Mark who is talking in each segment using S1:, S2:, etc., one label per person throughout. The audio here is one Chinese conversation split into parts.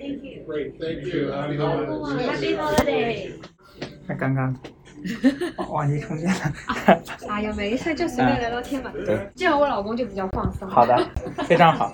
S1: Thank you.
S2: Great, thank you. Happy
S1: Happy holiday.
S3: 那刚刚 忘记充电了。
S1: 哎呀，没事，就随便聊聊天嘛。
S3: 对，
S1: 这样我老公就比较放松。
S3: 好的，非常好。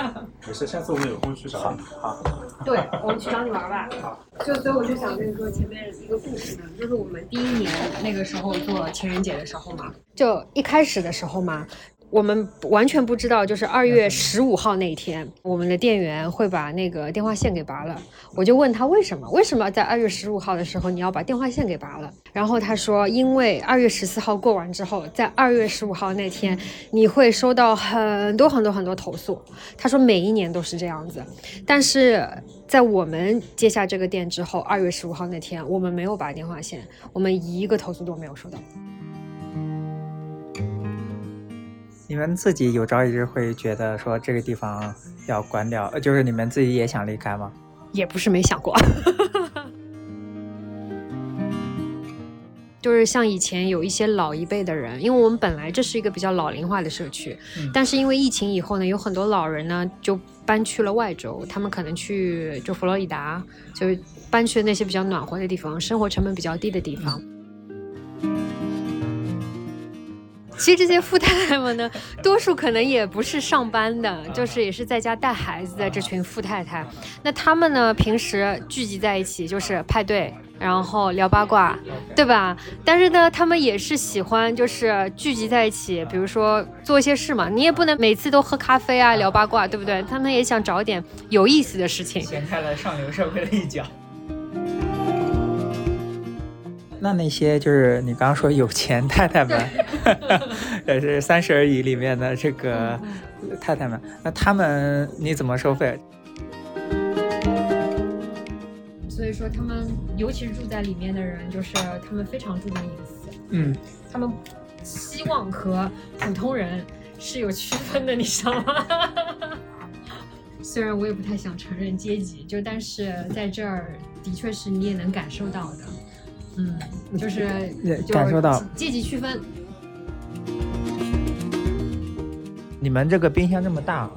S2: 没事，下次我们有空去找你。
S3: 好，
S1: 对，我们去找你玩吧。好就所以我就想跟你说前面一个故事呢，就是我们第一年那个时候做情人节的时候嘛，就一开始的时候嘛。我们完全不知道，就是二月十五号那天，我们的店员会把那个电话线给拔了。我就问他为什么？为什么在二月十五号的时候你要把电话线给拔了？然后他说，因为二月十四号过完之后，在二月十五号那天你会收到很多很多很多投诉。他说每一年都是这样子，但是在我们接下这个店之后，二月十五号那天我们没有拔电话线，我们一个投诉都没有收到。
S3: 你们自己有朝一日会觉得说这个地方要关掉，呃就是你们自己也想离开吗？
S1: 也不是没想过，就是像以前有一些老一辈的人，因为我们本来这是一个比较老龄化的社区，
S3: 嗯
S1: 但是因为疫情以后呢，有很多老人呢就搬去了外州，他们可能去就佛罗里达，就是搬去那些比较暖和的地方，生活成本比较低的地方。其实这些富太太们呢，多数可能也不是上班的，就是也是在家带孩子的这群富太太。那她们呢，平时聚集在一起就是派对，然后聊八卦，对吧？但是呢，她们也是喜欢就是聚集在一起，比如说做一些事嘛。你也不能每次都喝咖啡啊，聊八卦，对不对？她们也想找点有意思的事情。
S3: 掀开了上流社会的一角。那那些就是你刚刚说有钱太太们，也是《三十而已》里面的这个太太们，那他们你怎么收费？
S1: 所以说，他们尤其是住在里面的人，就是他们非常注重隐私。
S3: 嗯，
S1: 他们希望和普通人是有区分的，你知道吗？虽然我也不太想承认阶级，就但是在这儿的确是你也能感受到的，嗯，就是
S3: 也
S1: 就是
S3: 感受到
S1: 阶级区分。
S3: 你们这个冰箱这么大，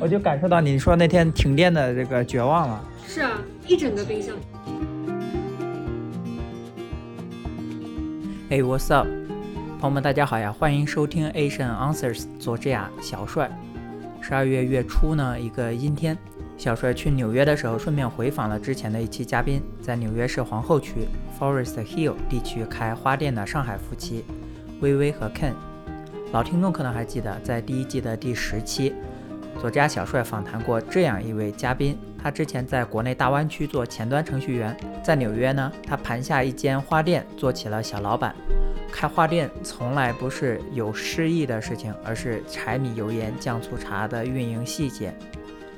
S3: 我就感受到你说那天停电的这个绝望了。
S1: 是啊，一整个冰箱。
S3: Hey, what's up？朋友们，大家好呀！欢迎收听 Asian Answers，佐治亚小帅。十二月月初呢，一个阴天，小帅去纽约的时候，顺便回访了之前的一期嘉宾，在纽约市皇后区 Forest Hill 地区开花店的上海夫妻微微和 Ken。老听众可能还记得，在第一季的第十期，作家小帅访谈过这样一位嘉宾。他之前在国内大湾区做前端程序员，在纽约呢，他盘下一间花店，做起了小老板。开花店从来不是有诗意的事情，而是柴米油盐酱醋茶的运营细节。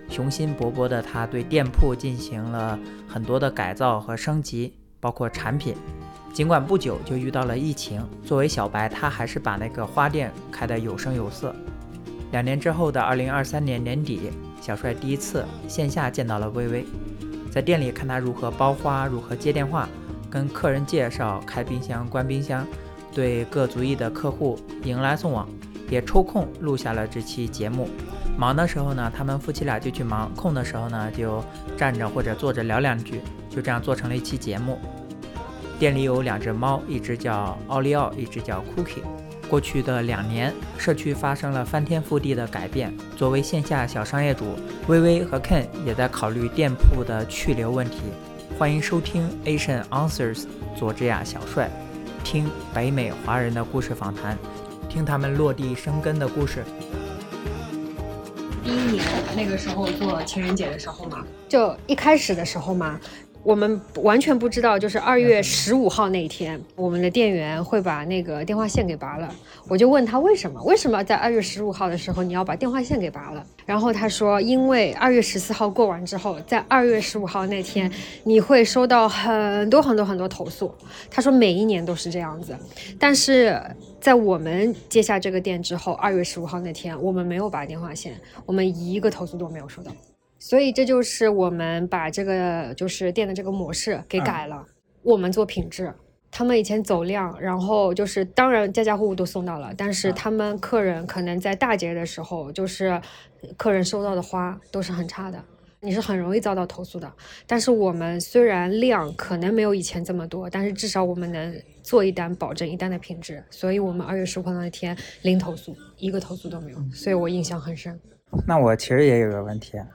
S3: 雄心勃勃的他对店铺进行了很多的改造和升级，包括产品。尽管不久就遇到了疫情，作为小白，他还是把那个花店开得有声有色。两年之后的二零二三年年底，小帅第一次线下见到了微微，在店里看他如何包花，如何接电话，跟客人介绍开冰箱、关冰箱，对各族裔的客户迎来送往，也抽空录下了这期节目。忙的时候呢，他们夫妻俩就去忙；空的时候呢，就站着或者坐着聊两句，就这样做成了一期节目。店里有两只猫，一只叫奥利奥，一只叫 Cookie。过去的两年，社区发生了翻天覆地的改变。作为线下小商业主，微微和 Ken 也在考虑店铺的去留问题。欢迎收听 Asian Answers，佐治亚小帅，听北美华人的故事访谈，听他们落地生根的故事。
S1: 第一年那个时候做情人节的时候嘛，就一开始的时候嘛，我们完全不知道，就是二月十五号那一天，我们的店员会把那个电话线给拔了。我就问他为什么？为什么在二月十五号的时候你要把电话线给拔了？然后他说，因为二月十四号过完之后，在二月十五号那天你会收到很多很多很多投诉。他说每一年都是这样子，但是在我们接下这个店之后，二月十五号那天我们没有拔电话线，我们一个投诉都没有收到。所以这就是我们把这个就是店的这个模式给改了。我们做品质，他们以前走量，然后就是当然家家户户都送到了，但是他们客人可能在大节的时候，就是客人收到的花都是很差的。你是很容易遭到投诉的。但是我们虽然量可能没有以前这么多，但是至少我们能做一单，保证一单的品质。所以我们二月十五号那天零投诉，一个投诉都没有，所以我印象很深。
S3: 那我其实也有个问题，
S1: 嗯，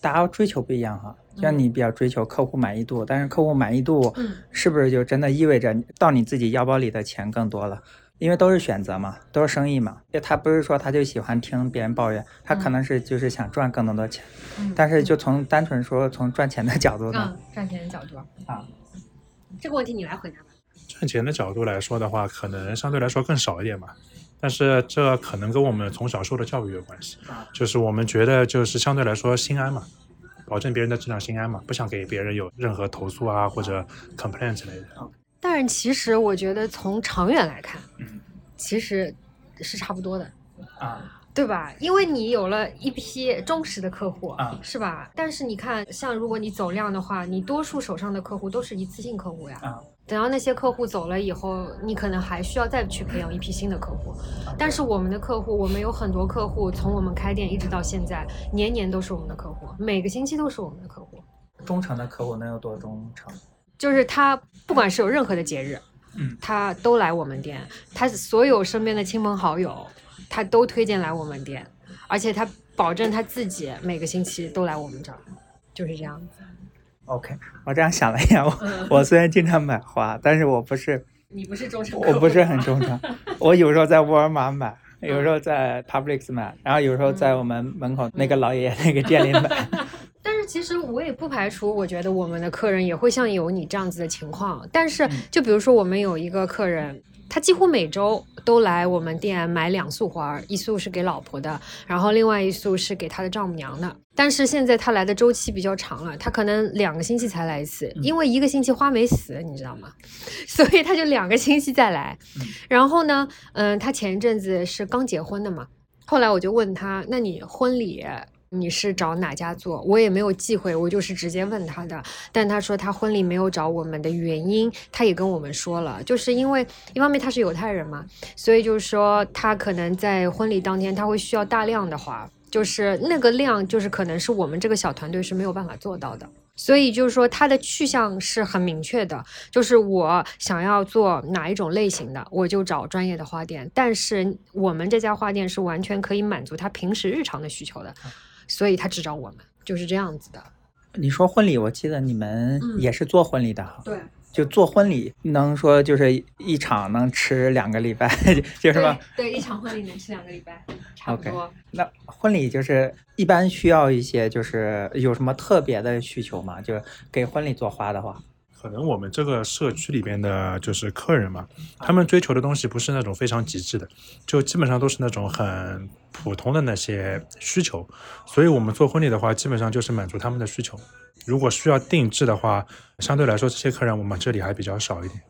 S3: 大家追求不一样哈。像你比较追求客户满意度，但是客户满意度，
S1: 嗯，
S3: 是不是就真的意味着到你自己腰包里的钱更多了？因为都是选择嘛，都是生意嘛。就他不是说他就喜欢听别人抱怨，他可能是就是想赚更多的钱。
S1: 嗯，
S3: 但是就从单纯说从赚钱的角度呢？
S1: 嗯，赚钱的角度
S3: 啊，
S1: 这个问题你来回答吧。
S2: 赚钱的角度来说的话，可能相对来说更少一点吧。但是这可能跟我们从小受的教育有关系，就是我们觉得就是相对来说心安嘛，保证别人的质量心安嘛，不想给别人有任何投诉啊或者 complaint 之类的。
S1: 但是其实我觉得从长远来看，
S3: 嗯，
S1: 其实是差不多的
S3: 啊，
S1: 对吧？因为你有了一批忠实的客户
S3: 啊，
S1: 是吧？但是你看，像如果你走量的话，你多数手上的客户都是一次性客户呀。
S3: 啊，
S1: 等到那些客户走了以后，你可能还需要再去培养一批新的客户。但是我们的客户，我们有很多客户，从我们开店一直到现在，年年都是我们的客户，每个星期都是我们的客户。
S3: 忠诚的客户能有多忠诚？
S1: 就是他，不管是有任何的节日，
S3: 嗯，
S1: 他都来我们店，他所有身边的亲朋好友，他都推荐来我们店，而且他保证他自己每个星期都来我们这儿，就是这样子。
S3: OK，我这样想了一下，我我虽然经常买花，但是我不是，
S1: 你不是忠诚，
S3: 我不是很忠诚，我有时候在沃尔玛买，有时候在 Publix 买，然后有时候在我们门口那个老爷爷那个店里买。
S1: 但是其实我也不排除，我觉得我们的客人也会像有你这样子的情况。但是就比如说，我们有一个客人，他几乎每周都来我们店买两束花，一束是给老婆的，然后另外一束是给他的丈母娘的。但是现在他来的周期比较长了，他可能两个星期才来一次，因为一个星期花没死，你知道吗？所以他就两个星期再来。然后呢，嗯，他前一阵子是刚结婚的嘛，后来我就问他，那你婚礼？你是找哪家做？我也没有忌讳，我就是直接问他的。但他说他婚礼没有找我们的原因，他也跟我们说了，就是因为一方面他是犹太人嘛，所以就是说他可能在婚礼当天他会需要大量的花，就是那个量就是可能是我们这个小团队是没有办法做到的。所以就是说他的去向是很明确的，就是我想要做哪一种类型的，我就找专业的花店。但是我们这家花店是完全可以满足他平时日常的需求的。所以他只找我们，就是这样子的。
S3: 你说婚礼，我记得你们也是做婚礼的哈。
S1: 对，
S3: 就做婚礼，能说就是一场能吃两个礼拜，就是吧？
S1: 对，一场婚礼能吃两个礼拜，差不多。
S3: 那婚礼就是一般需要一些，就是有什么特别的需求吗？就是给婚礼做花的话。
S2: 可能我们这个社区里边的就是客人嘛，他们追求的东西不是那种非常极致的，就基本上都是那种很普通的那些需求，所以我们做婚礼的话，基本上就是满足他们的需求。如果需要定制的话，相对来说这些客人我们这里还比较少一点。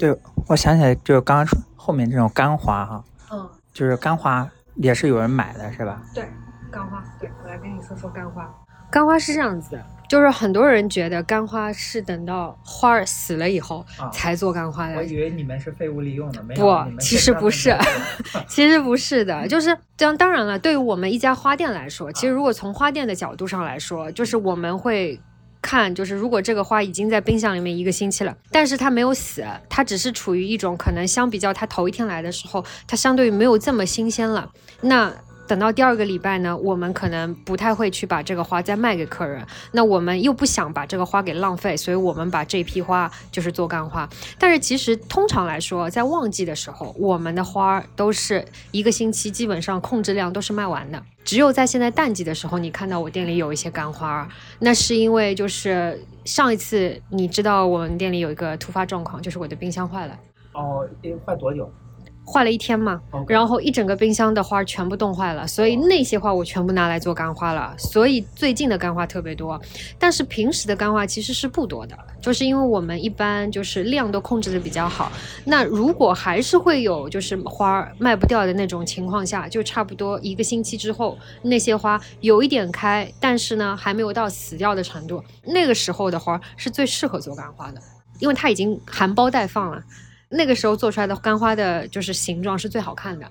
S3: 对，我想起来，就是刚刚说后面这种干花哈，
S1: 嗯，
S3: 就是干花也是有人买的，是吧？
S1: 对，干花，对我来跟你说说干花。干花是这样子的，就是很多人觉得干花是等到花儿死了以后才做干花的。
S3: 我以为你们是废物利用的，
S1: 不，其实不是，其实不是的，就是这样。当然了，对于我们一家花店来说，其实如果从花店的角度上来说，就是我们会看，就是如果这个花已经在冰箱里面一个星期了，但是它没有死，它只是处于一种可能相比较它头一天来的时候，它相对于没有这么新鲜了，那。等到第二个礼拜呢，我们可能不太会去把这个花再卖给客人。那我们又不想把这个花给浪费，所以我们把这批花就是做干花。但是其实通常来说，在旺季的时候，我们的花都是一个星期基本上控制量都是卖完的。只有在现在淡季的时候，你看到我店里有一些干花，那是因为就是上一次你知道我们店里有一个突发状况，就是我的冰箱坏了。
S3: 哦，坏多久？
S1: 坏了一天嘛，然后一整个冰箱的花全部冻坏了，所以那些花我全部拿来做干花了。所以最近的干花特别多，但是平时的干花其实是不多的，就是因为我们一般就是量都控制的比较好。那如果还是会有就是花卖不掉的那种情况下，就差不多一个星期之后，那些花有一点开，但是呢还没有到死掉的程度，那个时候的花是最适合做干花的，因为它已经含苞待放了。那个时候做出来的干花的就是形状是最好看的，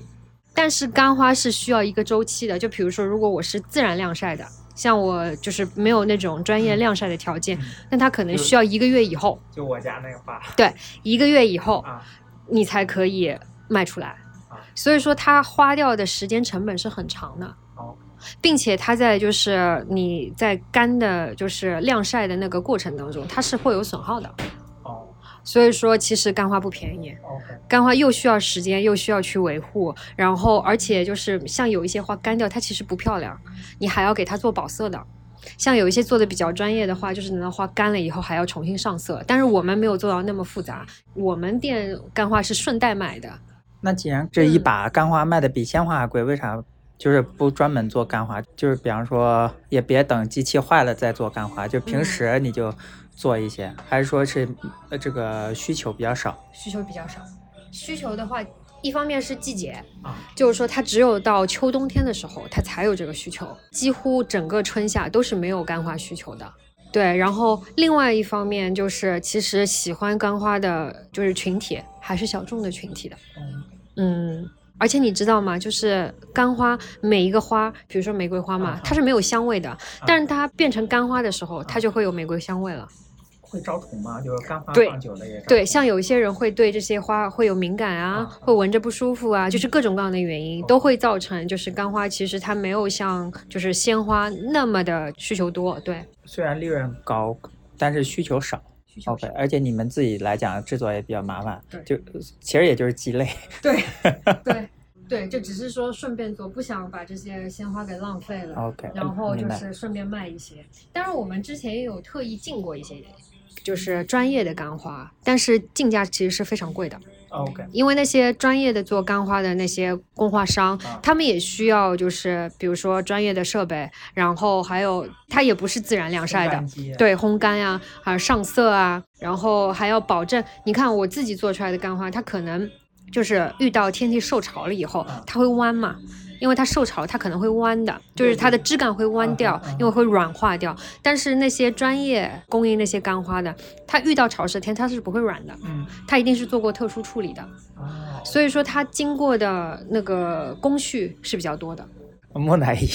S1: 但是干花是需要一个周期的。就比如说，如果我是自然晾晒的，像我就是没有那种专业晾晒的条件，那它可能需要一个月以后，
S3: 就我家那个花，
S1: 对，一个月以后
S3: 啊，
S1: 你才可以卖出来。所以说它花掉的时间成本是很长的。
S3: 哦，
S1: 并且它在就是你在干的，就是晾晒的那个过程当中，它是会有损耗的。
S3: 哦，
S1: 所以说其实干花不便宜。干花又需要时间，又需要去维护，然后而且就是像有一些花干掉，它其实不漂亮，你还要给它做保色的。像有一些做的比较专业的话，就是等到花干了以后还要重新上色。但是我们没有做到那么复杂，我们店干花是顺带买的。
S3: 那既然这一把干花卖的比鲜花还贵，为啥就是不专门做干花？就是比方说，也别等机器坏了再做干花，就平时你就做一些，还是说是呃这个需求比较少？
S1: 需求比较少。需求的话，一方面是季节啊，就是说它只有到秋冬天的时候，它才有这个需求，几乎整个春夏都是没有干花需求的。对，然后另外一方面就是，其实喜欢干花的，就是群体还是小众的群体的。嗯，而且你知道吗？就是干花每一个花，比如说玫瑰花嘛，它是没有香味的，但是它变成干花的时候，它就会有玫瑰香味了。
S3: 会招虫吗？就是干花放久了也
S1: 对，像有一些人会对这些花会有敏感啊，会闻着不舒服啊，就是各种各样的原因都会造成，就是干花其实它没有像就是鲜花那么的需求多。对，
S3: 虽然利润高，但是需求少。OK，而且你们自己来讲制作也比较麻烦，就其实也就是鸡肋。
S1: 对对对，就只是说顺便做，不想把这些鲜花给浪费了。
S3: OK，
S1: 然后就是顺便卖一些。当然我们之前也有特意进过一些。就是专业的干花，但是进价其实是非常贵的。
S3: OK，
S1: 因为那些专业的做干花的那些供花商，他们也需要就是比如说专业的设备，然后还有它也不是自然晾晒的，对，烘干呀，还有上色啊，然后还要保证。你看我自己做出来的干花，它可能就是遇到天气受潮了以后，它会弯嘛。因为它受潮，它可能会弯的，就是它的枝干会弯掉，因为会软化掉。但是那些专业供应那些干花的，它遇到潮湿天，它是不会软的，嗯，它一定是做过特殊处理的，所以说它经过的那个工序是比较多的。
S3: 木乃伊，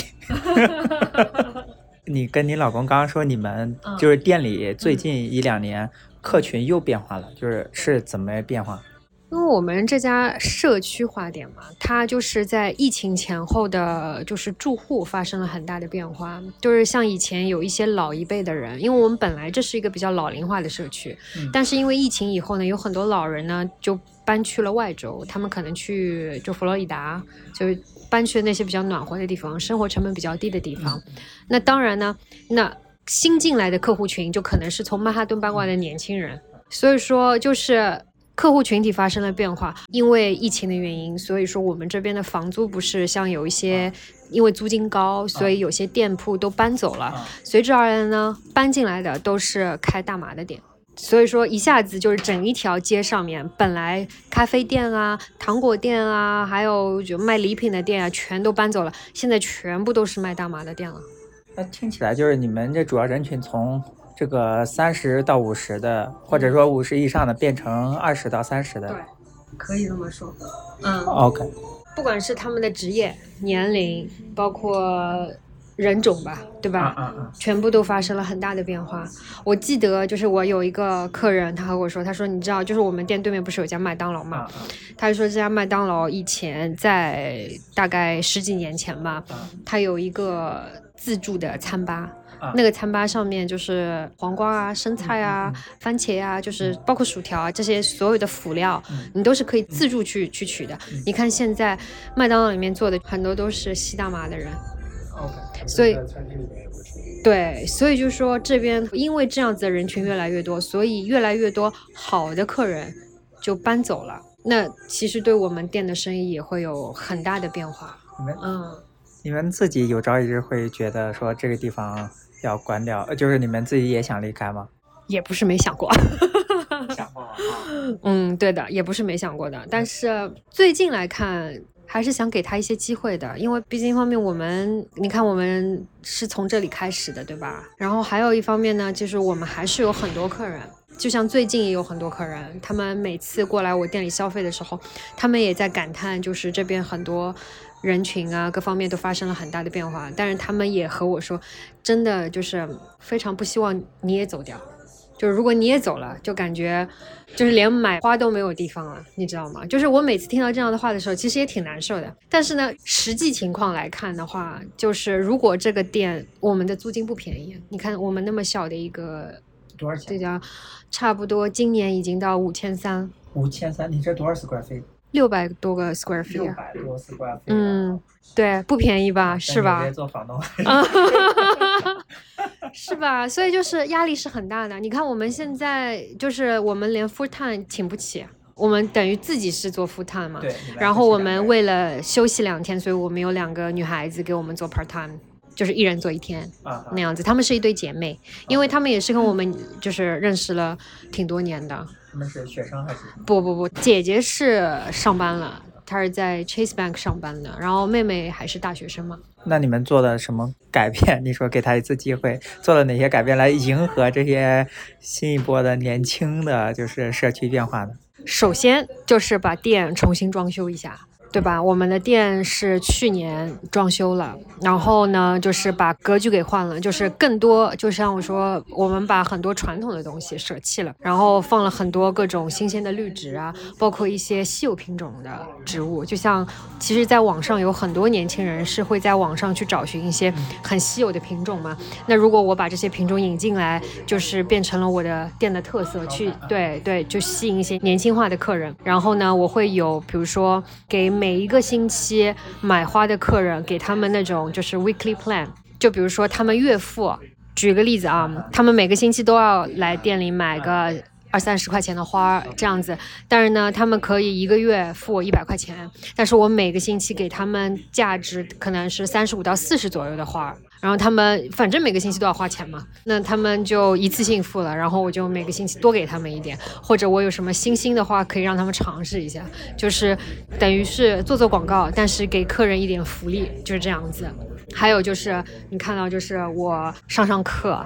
S3: 你跟你老公刚刚说你们就是店里最近一两年客群又变化了，就是是怎么变化？
S1: 因为我们这家社区花店嘛，它就是在疫情前后的，就是住户发生了很大的变化。就是像以前有一些老一辈的人，因为我们本来这是一个比较老龄化的社区，但是因为疫情以后呢，有很多老人呢就搬去了外州，他们可能去就佛罗里达，就是搬去那些比较暖和的地方，生活成本比较低的地方。那当然呢，那新进来的客户群就可能是从曼哈顿搬过来的年轻人，所以说就是。客户群体发生了变化，因为疫情的原因，所以说我们这边的房租不是像有一些，因为租金高，所以有些店铺都搬走了。随之而来呢，搬进来的都是开大麻的店，所以说一下子就是整一条街上面，本来咖啡店啊、糖果店啊，还有就卖礼品的店啊，全都搬走了，现在全部都是卖大麻的店了。
S3: 那听起来就是你们这主要人群从。这个三十到五十的，或者说五十以上的，变成二十到三十的，
S1: 对，可以这么说。嗯
S3: ，OK。
S1: 不管是他们的职业、年龄，包括人种吧，对吧？
S3: 嗯嗯。
S1: 全部都发生了很大的变化。我记得就是我有一个客人，他和我说，他说你知道，就是我们店对面不是有家麦当劳嘛？他就说这家麦当劳以前在大概十几年前吧，他有一个自助的餐吧。那个餐吧上面就是黄瓜啊、生菜啊、番茄啊，就是包括薯条啊这些所有的辅料，你都是可以自助去去取的。你看现在麦当劳里面做的很多都是吸大麻的人所以对，所以就是说这边因为这样子的人群越来越多，所以越来越多好的客人就搬走了。那其实对我们店的生意也会有很大的变化。嗯，
S3: 你们自己有朝一日会觉得说这个地方。要关掉，就是你们自己也想离开吗？
S1: 也不是没想过，
S3: 想过啊。
S1: 嗯，对的，也不是没想过的。但是最近来看，还是想给他一些机会的，因为毕竟一方面我们，你看我们是从这里开始的，对吧？然后还有一方面呢，就是我们还是有很多客人，就像最近也有很多客人，他们每次过来我店里消费的时候，他们也在感叹，就是这边很多。人群啊，各方面都发生了很大的变化。但是他们也和我说，真的就是非常不希望你也走掉。就是如果你也走了，就感觉就是连买花都没有地方了，你知道吗？就是我每次听到这样的话的时候，其实也挺难受的。但是呢，实际情况来看的话，就是如果这个店我们的租金不便宜，你看我们那么小的一个
S3: 多少钱？
S1: 这家差不多今年已经到五千三。
S3: 五千三，你这多少 square feet？
S1: 六百多个 square feet。
S3: 六百多 square feet。
S1: 嗯，对，不便宜吧？是吧？
S3: 做房东。
S1: 是吧？所以就是压力是很大的。你看我们现在就是我们连 full time 请不起，我们等于自己是做 full time 嘛。
S3: 对。
S1: 然后我们为了休息两天，所以我们有两个女孩子给我们做 part time，就是一人做一天那样子。她们是一对姐妹，因为她们也是跟我们就是认识了挺多年的。
S3: 她们是学生还是？
S1: 不不不，姐姐是上班了。她是在 Chase Bank 上班的，然后妹妹还是大学生嘛。
S3: 那你们做了什么改变？你说给她一次机会，做了哪些改变来迎合这些新一波的年轻的就是社区变化呢？
S1: 首先就是把店重新装修一下。对吧？我们的店是去年装修了，然后呢，就是把格局给换了，就是更多，就像我说，我们把很多传统的东西舍弃了，然后放了很多各种新鲜的绿植啊，包括一些稀有品种的植物。就像，其实，在网上有很多年轻人是会在网上去找寻一些很稀有的品种嘛。那如果我把这些品种引进来，就是变成了我的店的特色，去对对，就吸引一些年轻化的客人。然后呢，我会有，比如说给。每每一个星期买花的客人，给他们那种就是 weekly plan，就比如说他们月付，举个例子啊，他们每个星期都要来店里买个二三十块钱的花这样子，但是呢，他们可以一个月付我一百块钱，但是我每个星期给他们价值可能是三十五到四十左右的花。然后他们反正每个星期都要花钱嘛，那他们就一次性付了，然后我就每个星期多给他们一点，或者我有什么新兴的话可以让他们尝试一下，就是等于是做做广告，但是给客人一点福利，就是这样子。还有就是你看到就是我上上课。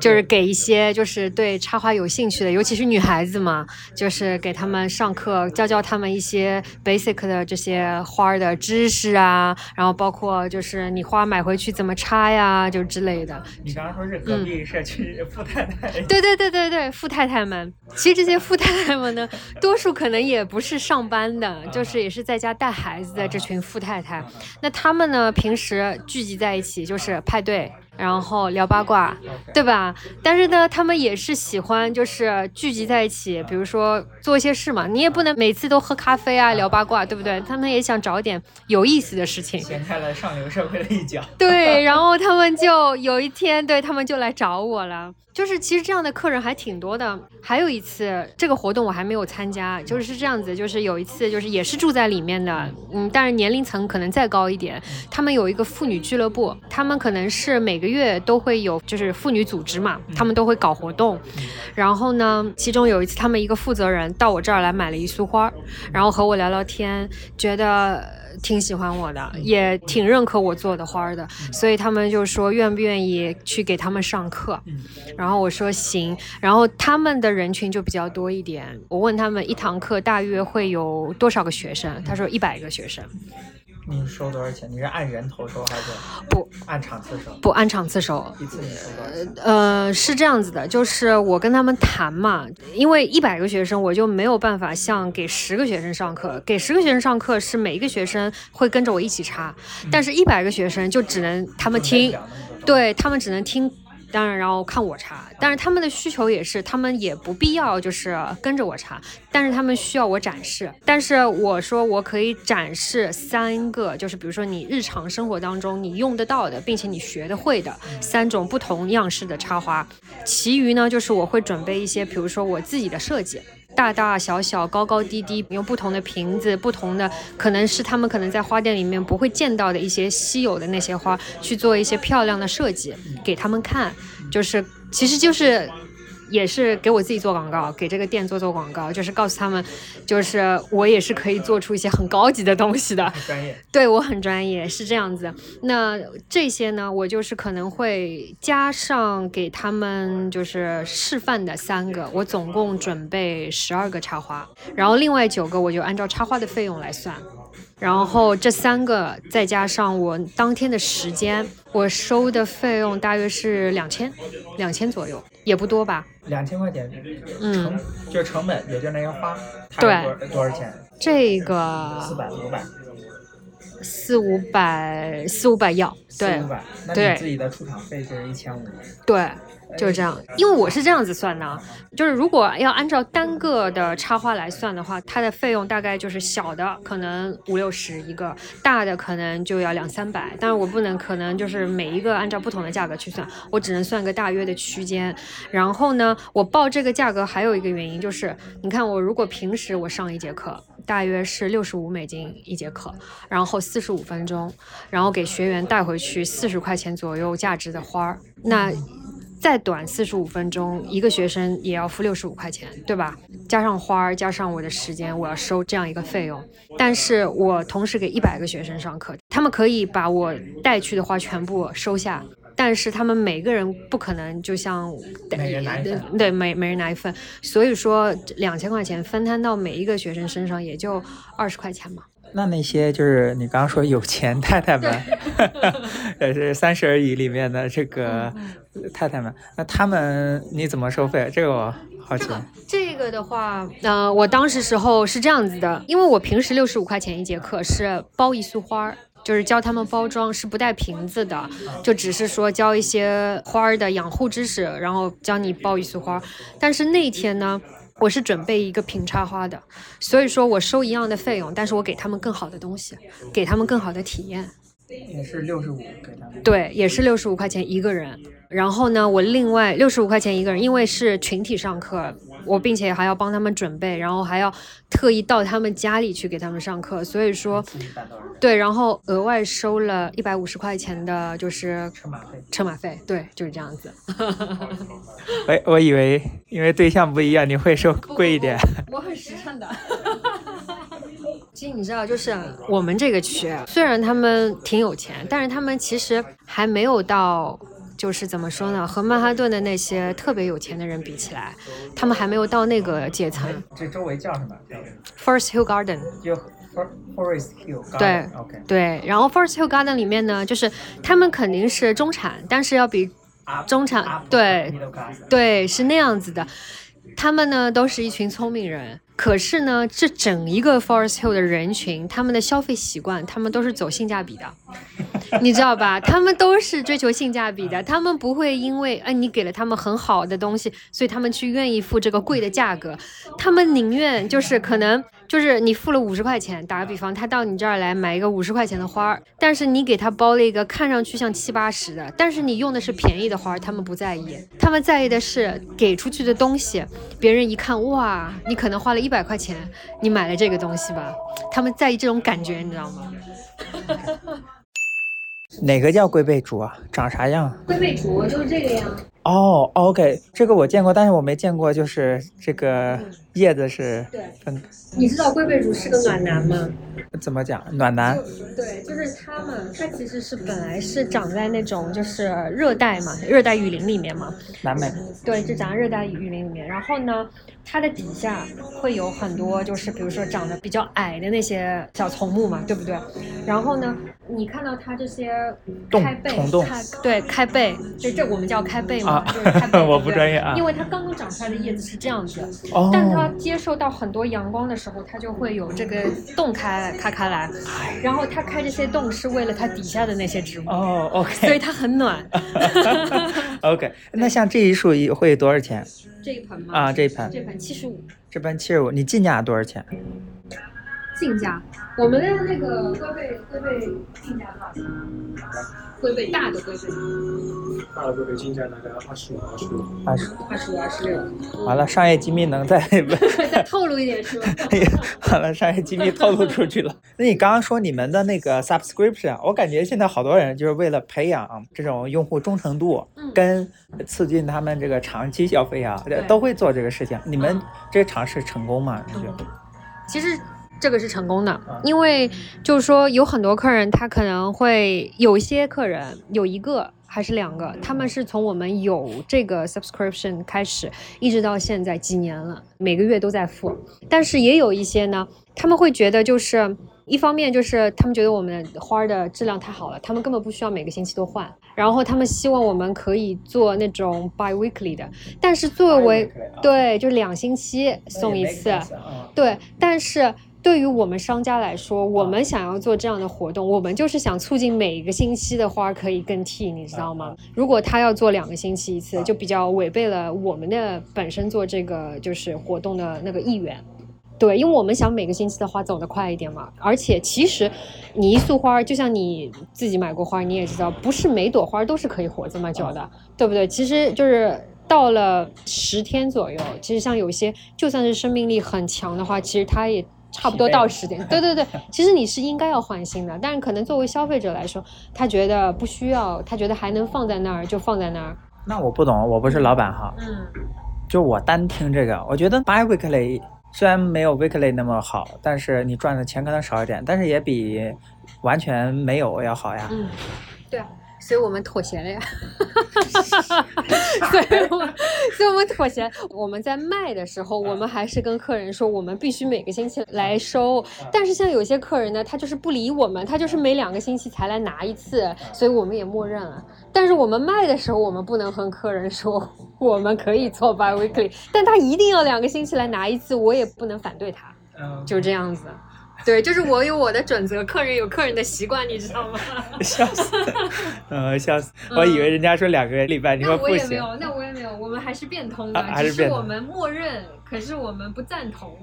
S1: 就是给一些就是对插花有兴趣的，尤其是女孩子嘛，就是给他们上课，教教他们一些 basic 的这些花的知识啊，然后包括就是你花买回去怎么插呀，就之类的。
S3: 你刚刚说是隔壁社区富太太？
S1: 对对对对对，富太太们。其实这些富太太们呢，多数可能也不是上班的，就是也是在家带孩子的这群富太太。那他们呢，平时聚集在一起就是派对。然后聊八卦，对吧？但是呢，他们也是喜欢就是聚集在一起，比如说做一些事嘛。你也不能每次都喝咖啡啊，聊八卦，对不对？他们也想找点有意思的事情。
S3: 掀开了上流社会的一角。
S1: 对，然后他们就有一天，对他们就来找我了。就是其实这样的客人还挺多的。还有一次这个活动我还没有参加，就是是这样子，就是有一次就是也是住在里面的，嗯，但是年龄层可能再高一点。他们有一个妇女俱乐部，他们可能是每个月都会有就是妇女组织嘛，他们都会搞活动。然后呢，其中有一次他们一个负责人到我这儿来买了一束花，然后和我聊聊天，觉得。挺喜欢我的，也挺认可我做的花的，所以他们就说愿不愿意去给他们上课。然后我说行。然后他们的人群就比较多一点。我问他们一堂课大约会有多少个学生，他说一百个学生。
S3: 你收多少钱？你是按人头收还是
S1: 不
S3: 按场次收？
S1: 不按场次收。
S3: 一次你收多少？
S1: 呃，是这样子的，就是我跟他们谈嘛，因为一百个学生，我就没有办法像给十个学生上课。给十个学生上课是每一个学生会跟着我一起插，但是一百个学生就只能他们听，对他们只能听。当然，然后看我查，但是他们的需求也是，他们也不必要就是跟着我查，但是他们需要我展示。但是我说我可以展示三个，就是比如说你日常生活当中你用得到的，并且你学得会的三种不同样式的插花。其余呢，就是我会准备一些，比如说我自己的设计。大大小小、高高低低，用不同的瓶子、不同的，可能是他们可能在花店里面不会见到的一些稀有的那些花，去做一些漂亮的设计给他们看，就是，其实就是。也是给我自己做广告，给这个店做做广告，就是告诉他们，就是我也是可以做出一些很高级的东西的。
S3: 专业，
S1: 对我很专业，是这样子。那这些呢，我就是可能会加上给他们就是示范的三个，我总共准备十二个插花，然后另外九个我就按照插花的费用来算。然后这三个再加上我当天的时间，我收的费用大约是两千，两千左右，也不多吧？
S3: 两千块钱，
S1: 嗯
S3: 成就成本也就那样花，
S1: 对
S3: 多少钱？
S1: 这个四
S3: 百五百，
S1: 四五百，四五百要，对
S3: 四五百，那
S1: 对
S3: 你自己的出场费就是一千五，
S1: 对，就是这样。因为我是这样子算的啊，就是如果要按照单个的插花来算的话，它的费用大概就是小的可能五六十一个，大的可能就要两三百。但是我不能可能就是每一个按照不同的价格去算，我只能算个大约的区间。然后呢，我报这个价格还有一个原因就是，你看我如果平时我上一节课。大约是六十五美金一节课，然后四十五分钟，然后给学员带回去四十块钱左右价值的花儿。那再短四十五分钟，一个学生也要付六十五块钱，对吧？加上花儿，加上我的时间，我要收这样一个费用。但是我同时给一百个学生上课，他们可以把我带去的花全部收下。但是他们每个人不可能就像
S3: 每人拿一份
S1: 对每每人拿一份，所以说两千块钱分摊到每一个学生身上也就二十块钱嘛。
S3: 那那些就是你刚刚说有钱太太们，也是《三十而已》里面的这个太太们，那他们你怎么收费？这个我好奇。
S1: 这个的话，呃，我当时时候是这样子的，因为我平时六十五块钱一节课是包一束花儿。就是教他们包装是不带瓶子的，就只是说教一些花儿的养护知识，然后教你包一束花。但是那天呢，我是准备一个瓶插花的，所以说我收一样的费用，但是我给他们更好的东西，给他们更好的体验。
S3: 也是六十五给他们。
S1: 对，也是六十五块钱一个人。然后呢，我另外六十五块钱一个人，因为是群体上课，我并且还要帮他们准备，然后还要特意到他们家里去给他们上课，所以说，对，然后额外收了一百五十块钱的，就是
S3: 车马费。
S1: 车马费，对，就是这样子。
S3: 我我以为因为对象不一样，你会收贵一点。
S1: 我很实诚的。其实你知道，就是我们这个区，虽然他们挺有钱，但是他们其实还没有到。就是怎么说呢？和曼哈顿的那些特别有钱的人比起来，他们还没有到那个阶层。
S3: 这周围叫什么
S1: ？Forest Hill Garden。
S3: 就 Forest Hill Garden。
S1: 对
S3: ，OK。
S1: 对，然后 Forest Hill Garden 里面呢，就是他们肯定是中产，但是要比中产，对对是那样子的。他们呢都是一群聪明人，可是呢，这整一个 Forest Hill 的人群，他们的消费习惯，他们都是走性价比的。你知道吧？他们都是追求性价比的，他们不会因为哎你给了他们很好的东西，所以他们去愿意付这个贵的价格。他们宁愿就是可能就是你付了五十块钱，打个比方，他到你这儿来买一个五十块钱的花儿，但是你给他包了一个看上去像七八十的，但是你用的是便宜的花，他们不在意，他们在意的是给出去的东西，别人一看哇，你可能花了一百块钱，你买了这个东西吧，他们在意这种感觉，你知道吗？
S3: 哪个叫龟背竹啊？长啥样？
S1: 龟背竹就是这个样。
S3: 哦，OK，这个我见过，但是我没见过，就是这个叶子是
S1: 对
S3: 分。
S1: 你知道龟背竹是个暖男吗？
S3: 怎么讲？暖男？
S1: 对，就是它嘛，它其实是本来是长在那种就是热带嘛，热带雨林里面嘛。
S3: 南美。
S1: 对，就长在热带雨林里面。然后呢，它的底下会有很多，就是比如说长得比较矮的那些小丛木嘛，对不对？然后呢，你看到它这些开背，开对开背，就这我们叫开背嘛。
S3: 就是开背 我不专业啊，
S1: 因为它刚刚长出来的叶子是这样子，但它接受到很多阳光的时候，它就会有这个洞开开开来，然后它开这些洞是为了它底下的那些植物
S3: 哦，OK，
S1: 所以它很暖。
S3: OK，那像这一束会多少钱？
S1: 这一盆吗？
S3: 啊，这一盆，
S1: 这盆七十五，
S3: 这盆七十五，你进价多少钱？
S1: 进价，我们的那个龟背龟背进价多少钱？龟背大的龟背，
S2: 大的龟背进价大概二十五、二十六。
S3: 二十
S1: 二十五、二十六。
S3: 完了，商业机密能再
S1: 再透露一点是吧？
S3: 完了，商业机密透露出去了。那你刚刚说你们的那个 subscription，我感觉现在好多人就是为了培养这种用户忠诚度，跟促进他们这个长期消费啊，都会做这个事情。你们这尝试成功吗？你觉得？
S1: 其实。这个是成功的，因为就是说有很多客人，他可能会有一些客人有一个还是两个，他们是从我们有这个 subscription 开始，一直到现在几年了，每个月都在付。但是也有一些呢，他们会觉得就是一方面就是他们觉得我们花的质量太好了，他们根本不需要每个星期都换。然后他们希望我们可以做那种 bi-weekly 的，但是作为对，就两星期送一次，对。但是对于我们商家来说，我们想要做这样的活动，我们就是想促进每一个星期的花可以更替，你知道吗？如果他要做两个星期一次，就比较违背了我们的本身做这个就是活动的那个意愿。对，因为我们想每个星期的花走得快一点嘛，而且其实你一束花，就像你自己买过花，你也知道，不是每朵花都是可以活这么久的，对不对？其实就是到了十天左右，其实像有些就算是生命力很强的话，其实它也差不多到十点。对对对，其实你是应该要换新的，但是可能作为消费者来说，他觉得不需要，他觉得还能放在那儿就放在那儿。
S3: 那我不懂，我不是老板哈，嗯，就我单听这个，我觉得 buy weekly。虽然没有 weekly 那么好，但是你赚的钱可能少一点，但是也比完全没有要好呀。
S1: 嗯，对啊。所以我们妥协了呀，所以我，所以我们妥协。我们在卖的时候，我们还是跟客人说，我们必须每个星期来收。但是像有些客人呢，他就是不理我们，他就是每两个星期才来拿一次，所以我们也默认了。但是我们卖的时候，我们不能和客人说我们可以做 bi weekly，但他一定要两个星期来拿一次，我也不能反对他。嗯，就这样子。对，就是我有我的准则，客人有客人的习惯，你知道吗？
S3: 笑死，呃，笑死！我以为人家说两个礼拜，你说不行。
S1: 那我也没有，那我也没有，我们还是变通的，只是我们默认，可是我们不赞同。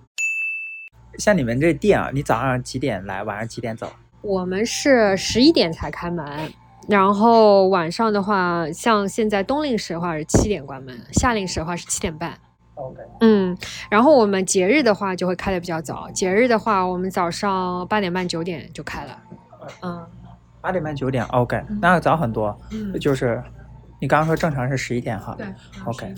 S3: 像你们这店啊，你早上几点来，晚上几点走？
S1: 我们是十一点才开门，然后晚上的话，像现在冬令时的话是七点关门，夏令时的话是七点半。嗯，然后我们节日的话就会开的比较早。节日的话，我们早上八点半九点就开了。
S3: 嗯，八点半九点，OK，那要早很多。嗯，就是你刚刚说正常是十一点哈。
S1: 对
S3: ，OK。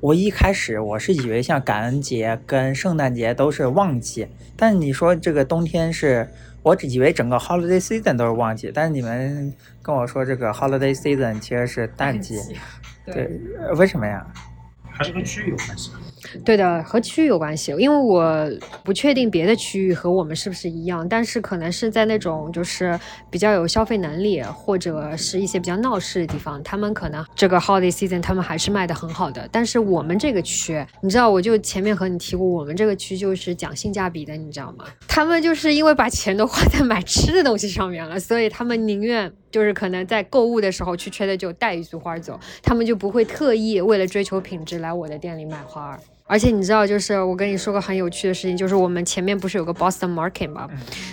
S3: 我一开始我是以为像感恩节跟圣诞节都是旺季，但你说这个冬天是，我只以为整个 Holiday Season 都是旺季，但是你们跟我说这个 Holiday Season 其实是淡季。对，为什么呀？
S2: 还是跟区域有关系。
S1: 对的，和区域有关系，因为我不确定别的区域和我们是不是一样，但是可能是在那种就是比较有消费能力或者是一些比较闹市的地方，他们可能这个 holiday season 他们还是卖的很好的。但是我们这个区，你知道，我就前面和你提过，我们这个区就是讲性价比的，你知道吗？他们就是因为把钱都花在买吃的东西上面了，所以他们宁愿就是可能在购物的时候去缺的就带一束花走，他们就不会特意为了追求品质来我的店里买花。而且你知道，就是我跟你说个很有趣的事情，就是我们前面不是有个 Boston Market 吗？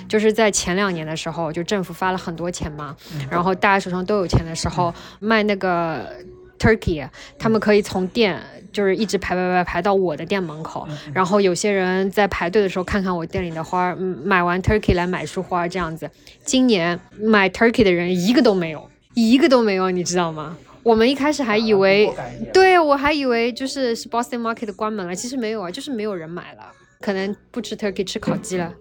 S1: 就是在前两年的时候，就政府发了很多钱嘛，然后大家手上都有钱的时候，卖那个 Turkey，他们可以从店就是一直排排排排到我的店门口，然后有些人在排队的时候看看我店里的花，买完 Turkey 来买束花这样子。今年买 Turkey 的人一个都没有，一个都没有，你知道吗？我们一开始还以为，对我还以为就是是 Boston Market 关门了，其实没有啊，就是没有人买了，可能不吃 turkey 吃烤鸡了，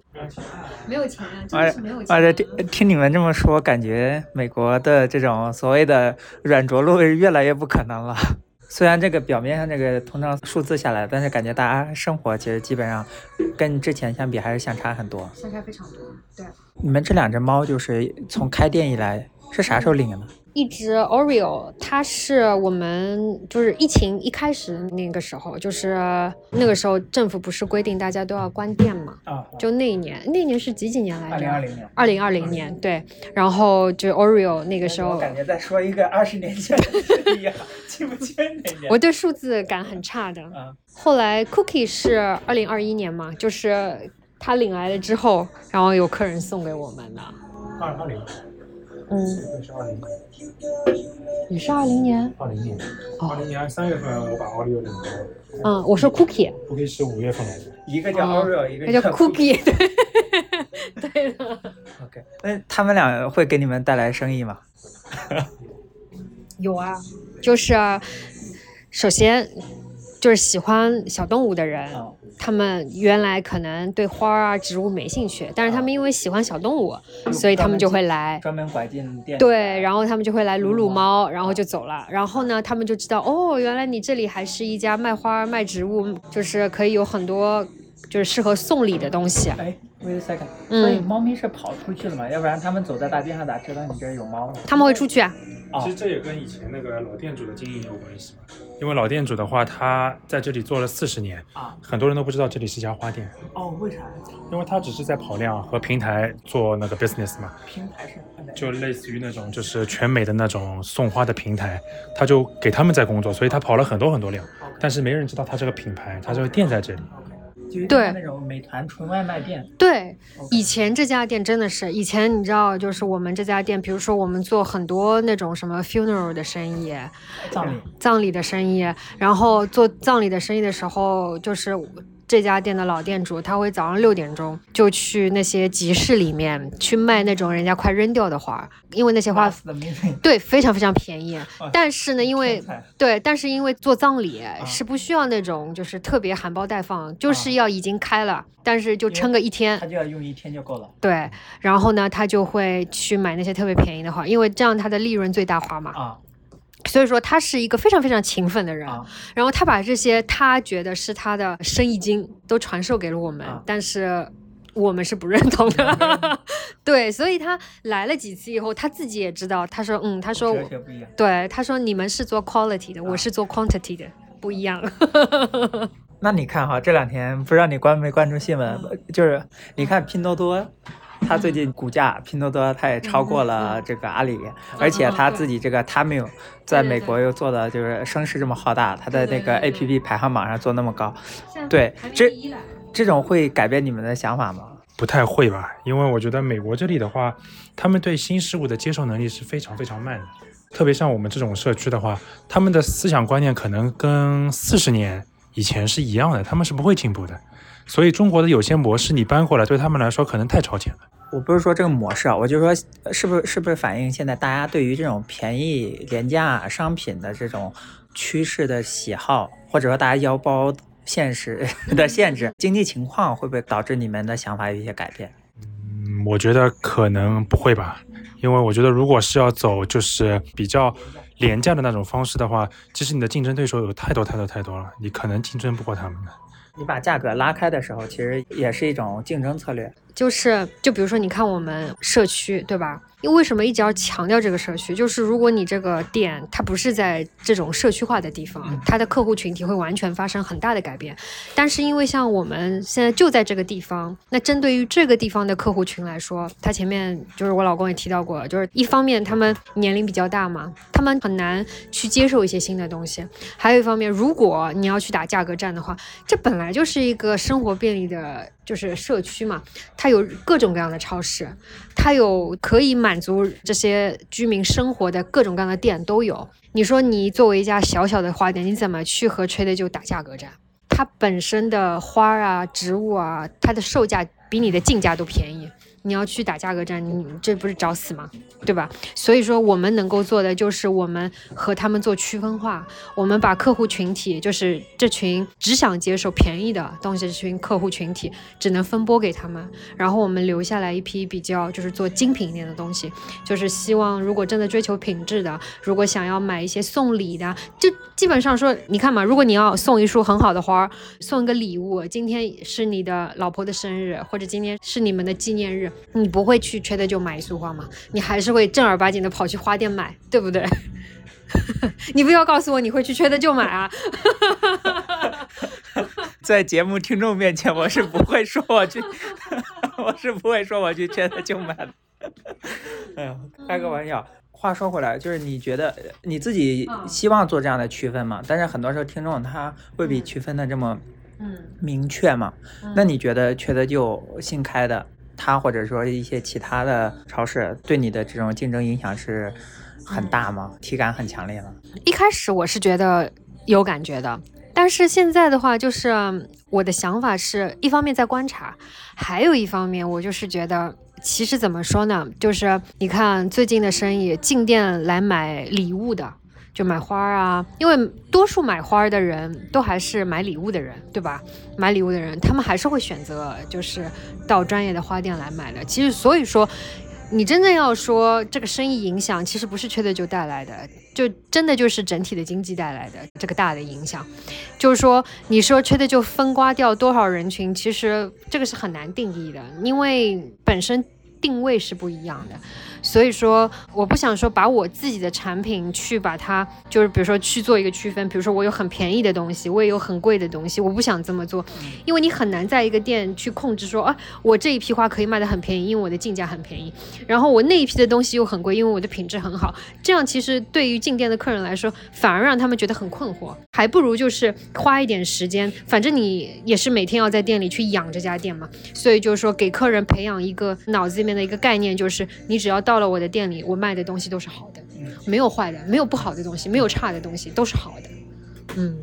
S1: 没有钱啊，真的是没有钱。而且听
S3: 听你们这么说，感觉美国的这种所谓的软着陆越来越不可能了。虽然这个表面上这个通胀数字下来，但是感觉大家生活其实基本上跟之前相比还是相差很多，
S1: 相差非常多。对，
S3: 你们这两只猫就是从开店以来是啥时候领的呢？
S1: 一只 Oreo，它是我们就是疫情一开始那个时候，就是那个时候政府不是规定大家都要关店嘛？啊，就那一年，那年是几几年来着？二零二零年。二零二零年，对。然后就 Oreo 那个时候，我
S3: 感觉在说一个二十年前的事情，记不清哪年。
S1: 我对数字感很差的。嗯。后来 Cookie 是二零二一年嘛？就是他领来了之后，然后有客人送给我们的。
S2: 二二零。
S1: 嗯，
S2: 是二零年，
S1: 你是二零年？
S2: 二零年，二零年三月份我把奥利奥领了。
S1: 嗯，我是 Cookie，Cookie
S2: 是五月份来的。
S3: 一个叫 Oreo，一个
S1: 叫 Cookie，对，对的。
S3: OK，那他们俩会给你们带来生意吗？
S1: 有啊，就是首先就是喜欢小动物的人。他们原来可能对花啊植物没兴趣，但是他们因为喜欢小动物，所以他们就会来
S3: 专门拐进店。
S1: 对，然后他们就会来撸撸猫，然后就走了。然后呢，他们就知道哦，原来你这里还是一家卖花卖植物，就是可以有很多就是适合送礼的东西。
S3: 哎，Wait a second，所以猫咪是跑出去了嘛？要不然它们走在大街上咋知道你这儿有猫呢？
S1: 他们会出去啊。
S2: 其实这也跟以前那个老店主的经营有关系嘛。因为老店主的话，他在这里做了四十年啊，很多人都不知道这里是家花店。
S3: 哦，为啥？
S2: 因为他只是在跑量和平台做那个 business 嘛。
S3: 平台是？
S2: 就类似于那种就是全美的那种送花的平台，他就给他们在工作，所以他跑了很多很多量，但是没人知道他这个品牌，他这个店在这里。
S3: 对那种美团纯外卖店。
S1: 对，以前这家店真的是，以前你知道，就是我们这家店，比如说我们做很多那种什么 funeral 的生意，
S3: 葬礼，
S1: 葬礼的生意，然后做葬礼的生意的时候，就是。这家店的老店主，他会早上六点钟就去那些集市里面去卖那种人家快扔掉的花，因为那些花对非常非常便宜。但是呢，因为对，但是因为做葬礼是不需要那种就是特别含苞待放，就是要已经开了，但是就撑个一天，
S3: 他就要用一天就够了。
S1: 对，然后呢，他就会去买那些特别便宜的花，因为这样他的利润最大化嘛。啊。所以说他是一个非常非常勤奋的人，然后他把这些他觉得是他的生意经都传授给了我们，但是我们是不认同的。对，所以他来了几次以后，他自己也知道，他说，嗯，他说，对，他说你们是做 quality 的，我是做 quantity 的，不一样。
S3: 那你看哈，这两天不知道你关没关注新闻，就是你看拼多多。他最近股价，拼多多他也超过了这个阿里，而且他自己这个 Tamu 在美国又做的就是声势这么浩大，他在那个 APP 排行榜上做那么高，对，这这种会改变你们的想法吗？
S2: 不太会吧，因为我觉得美国这里的话，他们对新事物的接受能力是非常非常慢的，特别像我们这种社区的话，他们的思想观念可能跟四十年以前是一样的，他们是不会进步的。所以中国的有些模式你搬过来，对他们来说可能太超前了。
S3: 我不是说这个模式啊，我就说是不是是不是反映现在大家对于这种便宜廉价商品的这种趋势的喜好，或者说大家腰包现实的限制，经济情况会不会导致你们的想法有一些改变？
S2: 嗯，我觉得可能不会吧，因为我觉得如果是要走就是比较廉价的那种方式的话，其实你的竞争对手有太多太多太多了，你可能竞争不过他们的。
S3: 你把价格拉开的时候，其实也是一种竞争策略。
S1: 就是，就比如说，你看我们社区，对吧？因为为什么一直要强调这个社区？就是如果你这个店它不是在这种社区化的地方，它的客户群体会完全发生很大的改变。但是因为像我们现在就在这个地方，那针对于这个地方的客户群来说，他前面就是我老公也提到过，就是一方面他们年龄比较大嘛，他们很难去接受一些新的东西；还有一方面，如果你要去打价格战的话，这本来就是一个生活便利的。就是社区嘛，它有各种各样的超市，它有可以满足这些居民生活的各种各样的店都有。你说你作为一家小小的花店，你怎么去和吹的就打价格战？它本身的花啊、植物啊，它的售价比你的进价都便宜。你要去打价格战，你这不是找死吗？对吧？所以说，我们能够做的就是我们和他们做区分化，我们把客户群体，就是这群只想接受便宜的东西这群客户群体，只能分拨给他们，然后我们留下来一批比较就是做精品一点的东西，就是希望如果真的追求品质的，如果想要买一些送礼的，就基本上说，你看嘛，如果你要送一束很好的花，送一个礼物，今天是你的老婆的生日，或者今天是你们的纪念日。你不会去缺的就买一束花吗？你还是会正儿八经的跑去花店买，对不对？你不要告诉我你会去缺的就买啊！
S3: 在节目听众面前，我是不会说我去，我是不会说我去缺的就买的。哎呀，开个玩笑。话说回来，就是你觉得你自己希望做这样的区分吗？但是很多时候听众他未必区分的这么嗯明确嘛。那你觉得缺的就新开的？它或者说一些其他的超市对你的这种竞争影响是很大吗？体感很强烈吗？
S1: 一开始我是觉得有感觉的，但是现在的话，就是我的想法是一方面在观察，还有一方面我就是觉得，其实怎么说呢？就是你看最近的生意，进店来买礼物的。就买花啊，因为多数买花的人都还是买礼物的人，对吧？买礼物的人，他们还是会选择就是到专业的花店来买的。其实，所以说，你真正要说这个生意影响，其实不是缺德就带来的，就真的就是整体的经济带来的这个大的影响。就是说，你说缺的就分刮掉多少人群，其实这个是很难定义的，因为本身定位是不一样的。所以说，我不想说把我自己的产品去把它，就是比如说去做一个区分，比如说我有很便宜的东西，我也有很贵的东西，我不想这么做，因为你很难在一个店去控制说，啊，我这一批花可以卖得很便宜，因为我的进价很便宜，然后我那一批的东西又很贵，因为我的品质很好，这样其实对于进店的客人来说，反而让他们觉得很困惑，还不如就是花一点时间，反正你也是每天要在店里去养这家店嘛，所以就是说给客人培养一个脑子里面的一个概念，就是你只要到。到了我的店里，我卖的东西都是好的，没有坏的，没有不好的东西，没有差的东西，都是好的。嗯，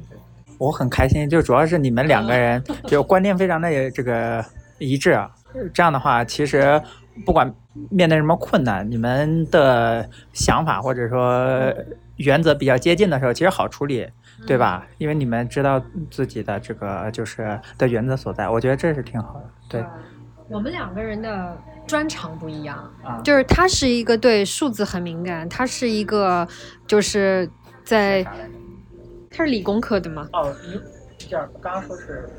S3: 我很开心，就主要是你们两个人就观念非常的这个一致啊。这样的话，其实不管面对什么困难，你们的想法或者说原则比较接近的时候，其实好处理，对吧？因为你们知道自己的这个就是的原则所在，我觉得这是挺好的。对，
S1: 我们两个人的。专长不一样，就是他是一个对数字很敏感，他是一个就是在，他是理工科的吗？
S3: 哦，你这样刚刚说是，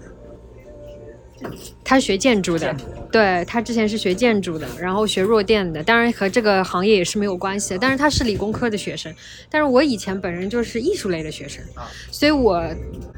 S1: 他学建筑的，对他之前是学建筑的，然后学弱电的，当然和这个行业也是没有关系的，但是他是理工科的学生，但是我以前本人就是艺术类的学生，所以我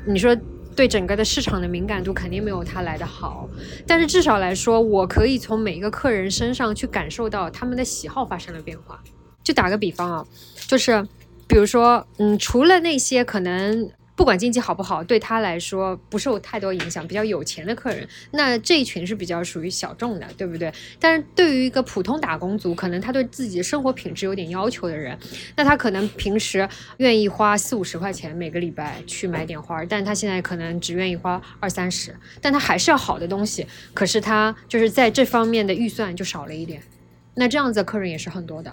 S1: 你说。对整个的市场的敏感度肯定没有他来的好，但是至少来说，我可以从每一个客人身上去感受到他们的喜好发生了变化。就打个比方啊，就是，比如说，嗯，除了那些可能。不管经济好不好，对他来说不受太多影响。比较有钱的客人，那这一群是比较属于小众的，对不对？但是对于一个普通打工族，可能他对自己的生活品质有点要求的人，那他可能平时愿意花四五十块钱每个礼拜去买点花，但他现在可能只愿意花二三十，但他还是要好的东西，可是他就是在这方面的预算就少了一点。那这样子的客人也是很多的。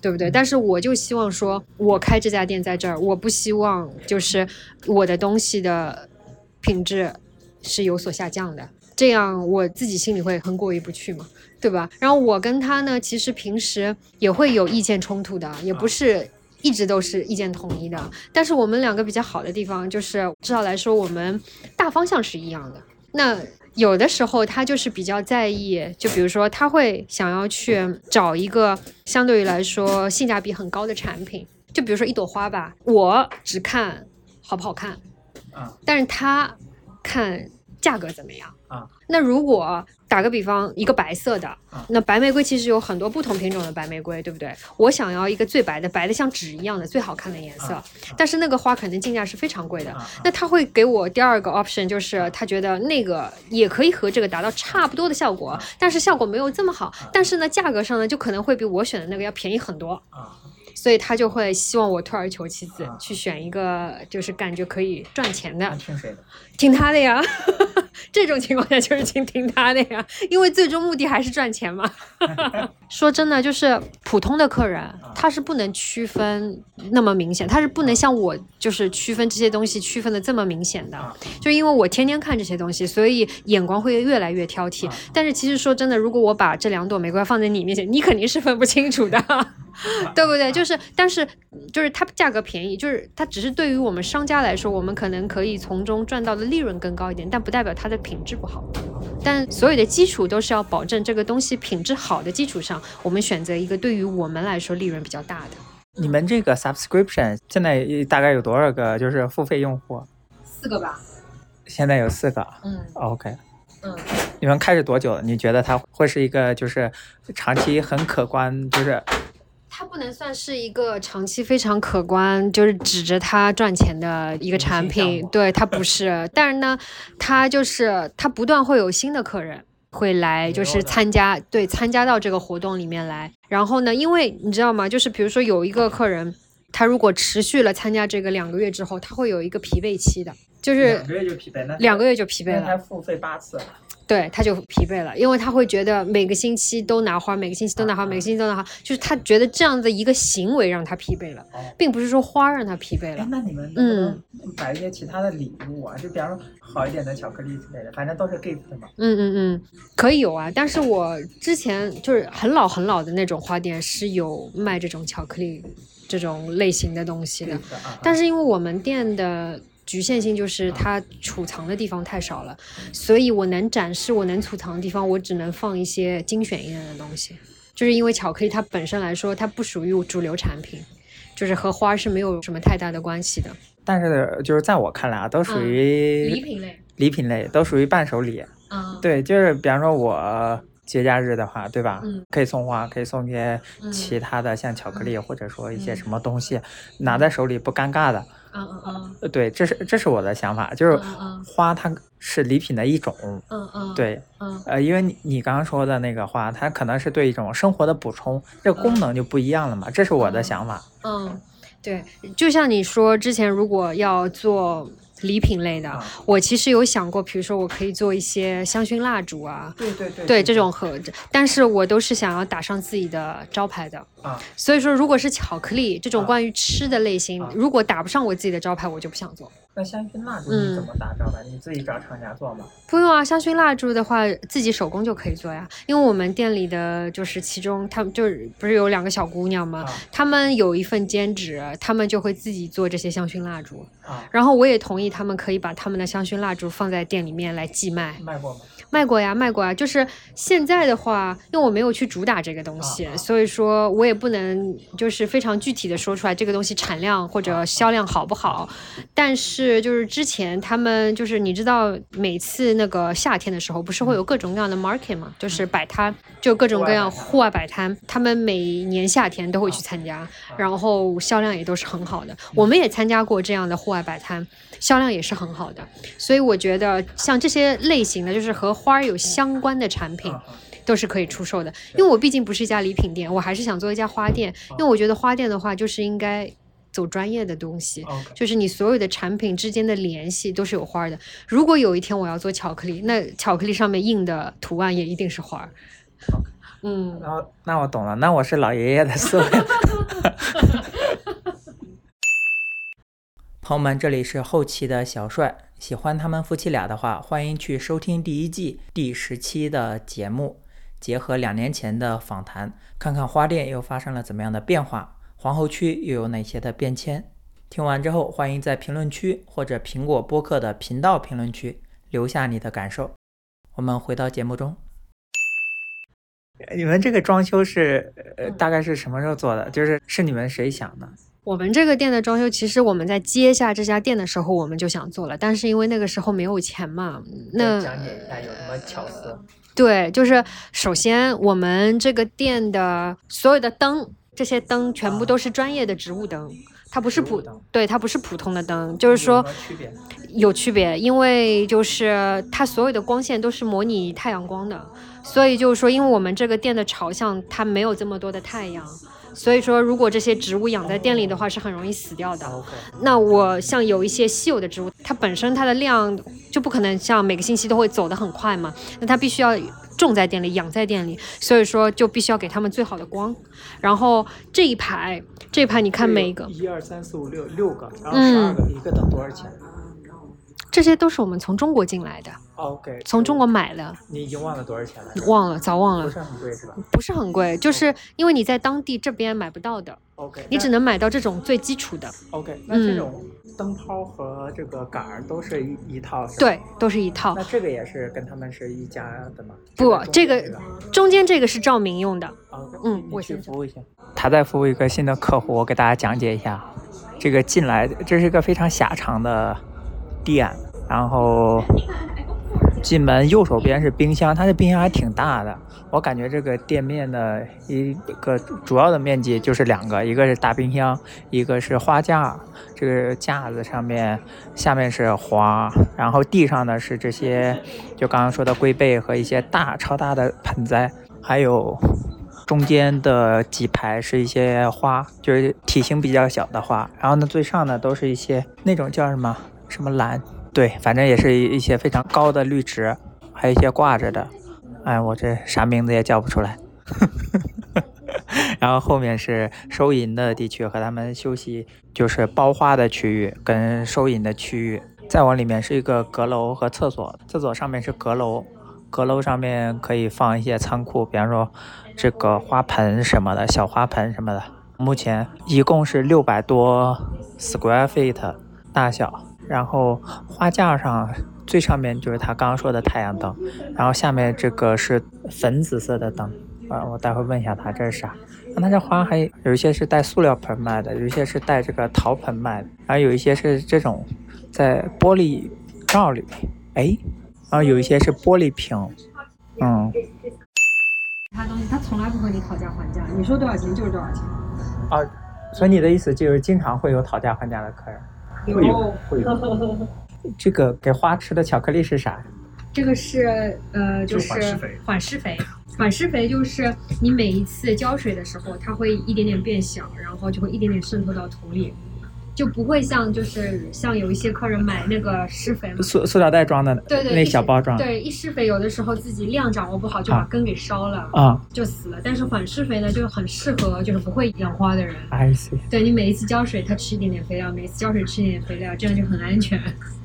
S1: 对不对？但是我就希望说，我开这家店在这儿，我不希望就是我的东西的品质是有所下降的，这样我自己心里会很过意不去嘛，对吧？然后我跟他呢，其实平时也会有意见冲突的，也不是一直都是意见统一的。但是我们两个比较好的地方就是，至少来说，我们大方向是一样的。那。有的时候他就是比较在意，就比如说他会想要去找一个相对于来说性价比很高的产品，就比如说一朵花吧，我只看好不好看，啊，但是他看价格怎么样。啊，那如果打个比方，一个白色的，那白玫瑰其实有很多不同品种的白玫瑰，对不对？我想要一个最白的，白的像纸一样的最好看的颜色，但是那个花可能进价是非常贵的。那他会给我第二个 option，就是他觉得那个也可以和这个达到差不多的效果，但是效果没有这么好，但是呢，价格上呢就可能会比我选的那个要便宜很多。啊。所以他就会希望我退而求其次，去选一个就是感觉可以赚钱的。
S3: 听谁的？
S1: 听他的呀。这种情况下就是听听他的呀，因为最终目的还是赚钱嘛。说真的，就是普通的客人，他是不能区分那么明显，他是不能像我就是区分这些东西区分的这么明显的。就因为我天天看这些东西，所以眼光会越来越挑剔。但是其实说真的，如果我把这两朵玫瑰放在你面前，你肯定是分不清楚的。对不对？就是，但是，就是它价格便宜，就是它只是对于我们商家来说，我们可能可以从中赚到的利润更高一点，但不代表它的品质不好。但所有的基础都是要保证这个东西品质好的基础上，我们选择一个对于我们来说利润比较大的。
S3: 你们这个 subscription 现在大概有多少个？就是付费用户？
S1: 四个吧。
S3: 现在有四个。嗯。OK。嗯。你们开始多久？你觉得它会是一个就是长期很可观，就是？
S1: 它不能算是一个长期非常可观，就是指着它赚钱的一个产品，对它不是。但是呢，它就是它不断会有新的客人会来，就是参加，对，参加到这个活动里面来。然后呢，因为你知道吗？就是比如说有一个客人，他如果持续了参加这个两个月之后，他会有一个疲惫期的，就是
S3: 两个月就疲惫了，
S1: 两个月就疲惫了，
S3: 他付费八次。
S1: 对，他就疲惫了，因为他会觉得每个星期都拿花，每个星期都拿花，每个星期都拿花，就是他觉得这样的一个行为让他疲惫了，并不是说花让他疲惫了。
S3: 那你们嗯，买一些其他的礼物啊，就比方说好一点的巧克力之类的，反正都是 gift 嘛。
S1: 嗯嗯嗯，可以有啊，但是我之前就是很老很老的那种花店是有卖这种巧克力这种类型的东西的，但是因为我们店的。局限性就是它储藏的地方太少了，所以我能展示、我能储藏的地方，我只能放一些精选一点的东西。就是因为巧克力它本身来说，它不属于主流产品，就是和花是没有什么太大的关系的。
S3: 但是就是在我看来啊，都属于
S1: 礼品类，
S3: 礼品类都属于伴手礼。
S1: 嗯，
S3: 对，就是比方说我节假日的话，对吧？
S1: 嗯，
S3: 可以送花，可以送些其他的，像巧克力或者说一些什么东西，拿在手里不尴尬的。
S1: 嗯嗯嗯，
S3: 对，这是这是我的想法，就是花它是礼品的一种，
S1: 嗯嗯，
S3: 对，
S1: 嗯。
S3: 呃，因为你你刚刚说的那个花，它可能是对一种生活的补充，这个功能就不一样了嘛，这是我的想法。
S1: 嗯，对，就像你说之前如果要做。礼品类的，我其实有想过，比如说我可以做一些香薰蜡烛啊，
S3: 对对对，
S1: 对这种盒子，但是我都是想要打上自己的招牌的。
S3: 啊。
S1: 所以说，如果是巧克力这种关于吃的类型，如果打不上我自己的招牌，我就不想做。
S3: 那香薰蜡烛你怎么打造的？你自己找厂家做吗？
S1: 不用啊，香薰蜡烛的话自己手工就可以做呀。因为我们店里的就是其中他们就是不是有两个小姑娘吗？她们有一份兼职，他们就会自己做这些香薰蜡烛。
S3: 啊，
S1: 然后我也同意他们可以把他们的香薰蜡烛放在店里面来寄卖。
S3: 卖过吗？
S1: 卖过呀，卖过呀。就是现在的话，因为我没有去主打这个东西，所以说我也不能就是非常具体的说出来这个东西产量或者销量好不好。但是就是之前他们就是你知道，每次那个夏天的时候，不是会有各种各样的 market 嘛，就是摆摊，就各种各样户外摆摊，他们每年夏天都会去参加，然后销量也都是很好的。我们也参加过这样的户外摆摊，销量也是很好的。所以我觉得像这些类型的，就是和花儿有相关的产品都是可以出售的，因为我毕竟不是一家礼品店，我还是想做一家花店。因为我觉得花店的话，就是应该走专业的东西，就是你所有的产品之间的联系都是有花的。如果有一天我要做巧克力，那巧克力上面印的图案也一定是花儿。嗯，
S3: 然后那我懂了，那我是老爷爷的思维。朋友们，这里是后期的小帅。喜欢他们夫妻俩的话，欢迎去收听第一季第十期的节目，结合两年前的访谈，看看花店又发生了怎么样的变化，皇后区又有哪些的变迁。听完之后，欢迎在评论区或者苹果播客的频道评论区留下你的感受。我们回到节目中，你们这个装修是呃大概是什么时候做的？就是是你们谁想的？
S1: 我们这个店的装修，其实我们在接下这家店的时候，我们就想做了，但是因为那个时候没有钱嘛。那
S3: 讲解一下有什么巧思？
S1: 对，就是首先我们这个店的所有的灯，这些灯全部都是专业的植物灯，它不是普，对，它不是普通的灯，就是说有区别，因为就是它所有的光线都是模拟太阳光的，所以就是说，因为我们这个店的朝向它没有这么多的太阳。所以说，如果这些植物养在店里的话，是很容易死掉的。那我像有一些稀有的植物，它本身它的量就不可能像每个星期都会走得很快嘛。那它必须要种在店里，养在店里，所以说就必须要给他们最好的光。然后这一排，这一排你看每一个，
S3: 一二三四五六六个，然后十二个，一个等多少钱？
S1: 这些都是我们从中国进来的。
S3: OK，
S1: 从中国买的，
S3: 你已经忘了多少钱了？
S1: 忘了，早忘了。
S3: 不是很贵是吧？
S1: 不是很贵，就是因为你在当地这边买不到的。
S3: OK，
S1: 你只能买到这种最基础的。
S3: OK，那这种灯泡和这个杆儿都是一一套，
S1: 对，都是一套。
S3: 那这个也是跟他们是一家的吗？
S1: 不，这个中间这个是照明用的。
S3: 嗯，我去服务一下。他在服务一个新的客户，我给大家讲解一下。这个进来，这是一个非常狭长的店，然后。进门右手边是冰箱，它的冰箱还挺大的。我感觉这个店面的一个主要的面积就是两个，一个是大冰箱，一个是花架。这个架子上面下面是花，然后地上呢是这些，就刚刚说的龟背和一些大超大的盆栽，还有中间的几排是一些花，就是体型比较小的花。然后呢最上呢都是一些那种叫什么什么兰。对，反正也是一一些非常高的绿植，还有一些挂着的，哎，我这啥名字也叫不出来。然后后面是收银的地区和他们休息，就是包花的区域跟收银的区域。再往里面是一个阁楼和厕所，厕所上面是阁楼，阁楼上面可以放一些仓库，比方说这个花盆什么的，小花盆什么的。目前一共是六百多 square feet 大小。然后花架上最上面就是他刚刚说的太阳灯，然后下面这个是粉紫色的灯。啊，我待会问一下他这是啥。那他这花还有一些是带塑料盆卖的，有一些是带这个陶盆卖的，然后有一些是这种在玻璃罩里。哎，然后有一些是玻璃瓶。嗯。
S1: 他东西他从来不和你讨价还价，你说多少钱就是多少钱。
S3: 啊，所以你的意思就是经常会有讨价还价的客人？
S2: 会有，会有。
S3: 这个给花吃的巧克力是啥？
S1: 这个是呃，就是缓释肥。缓释肥就是你每一次浇水的时候，它会一点点变小，然后就会一点点渗透到土里。就不会像就是像有一些客人买那个施肥，
S3: 塑塑料袋装的，
S1: 对对，
S3: 那小包装，
S1: 对一施肥有的时候自己量掌握不好，就把根给烧了
S3: 啊，
S1: 就死了。但是缓释肥呢，就很适合就是不会养花的人。
S3: I see。
S1: 对你每一次浇水，它吃一点点肥料，每次浇水吃一点肥料，这样就很安全。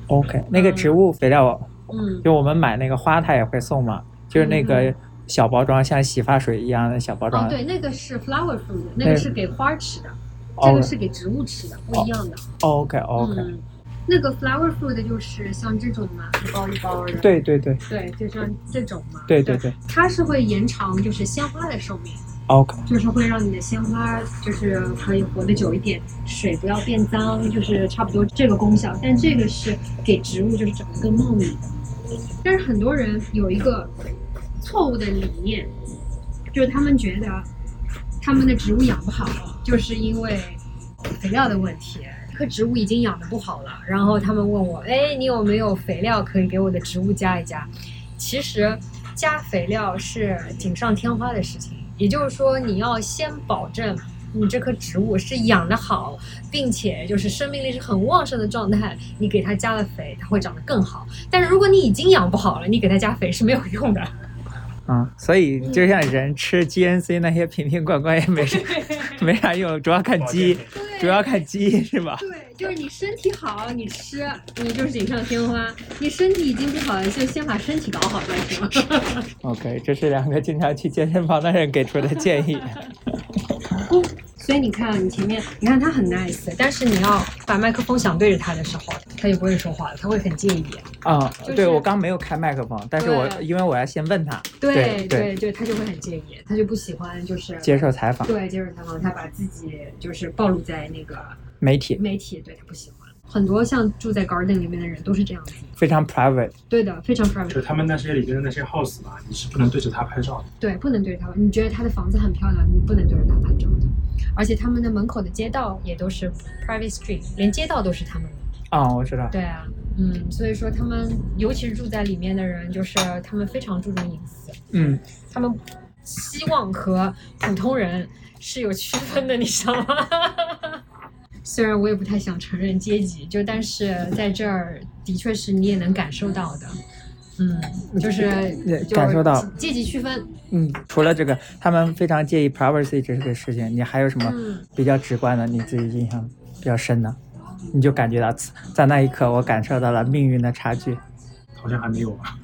S3: OK，那个植物肥料，嗯，就我们买那个花，它也会送嘛，就是那个小包装，像洗发水一样的小包装。
S1: 对，那个是 flower food，那个是给花吃的。这个是给植物吃的，不一样的。
S3: OK OK。
S1: 那个 flower food 就是像这种嘛，一包一包的。
S3: 对对对。
S1: 对，就像这种嘛。
S3: 对对对。
S1: 它是会延长就是鲜花的寿命。
S3: OK。
S1: 就是会让你的鲜花就是可以活得久一点，水不要变脏，就是差不多这个功效。但这个是给植物就是长得更茂密的。但是很多人有一个错误的理念，就是他们觉得他们的植物养不好。就是因为肥料的问题，这棵植物已经养的不好了。然后他们问我，哎，你有没有肥料可以给我的植物加一加？其实加肥料是锦上添花的事情，也就是说你要先保证你这棵植物是养得好，并且就是生命力是很旺盛的状态，你给它加了肥，它会长得更好。但是如果你已经养不好了，你给它加肥是没有用的。
S3: 嗯，所以就像人吃 GNC 那些瓶瓶罐罐也没啥 没啥用，主要看鸡，主要看鸡是吧？
S1: 对，就是你身体好，你吃你就是锦上添花；你身体已经不好了，就先把身体搞好再说。
S3: OK，这是两个经常去健身房的人给出的建议。
S1: 所以你看，你前面，你看他很 nice，但是你要把麦克风想对着他的时候，他就不会说话了，他会很介意。
S3: 啊，对我刚没有开麦克风，但是我因为我要先问他。
S1: 对对对，他就会很介意，他就不喜欢就是
S3: 接受采访。
S1: 对，接受采访，他把自己就是暴露在那个
S3: 媒体
S1: 媒体，对他不喜欢。很多像住在 garden 里面的人都是这样子，
S3: 非常 private。
S1: 对的，非常 private。
S2: 就他们那些里边的那些 house 嘛，你是不能对着他拍照的。
S1: 对，不能对着他。你觉得他的房子很漂亮，你不能对着他拍照的。而且他们的门口的街道也都是 private street，连街道都是他们的。
S3: 啊，我知道。
S1: 对啊，嗯，所以说他们，尤其是住在里面的人，就是他们非常注重隐私。
S3: 嗯，
S1: 他们希望和普通人是有区分的，你知道吗？虽然我也不太想承认阶级，就但是在这儿的确是你也能感受到的。嗯，就是
S3: 感受到
S1: 阶级区分。
S3: 嗯，除了这个，他们非常介意 privacy 这个事情。你还有什么比较直观的，你自己印象比较深的？你就感觉到在那一刻，我感受到了命运的差距。
S2: 好像还没有吧？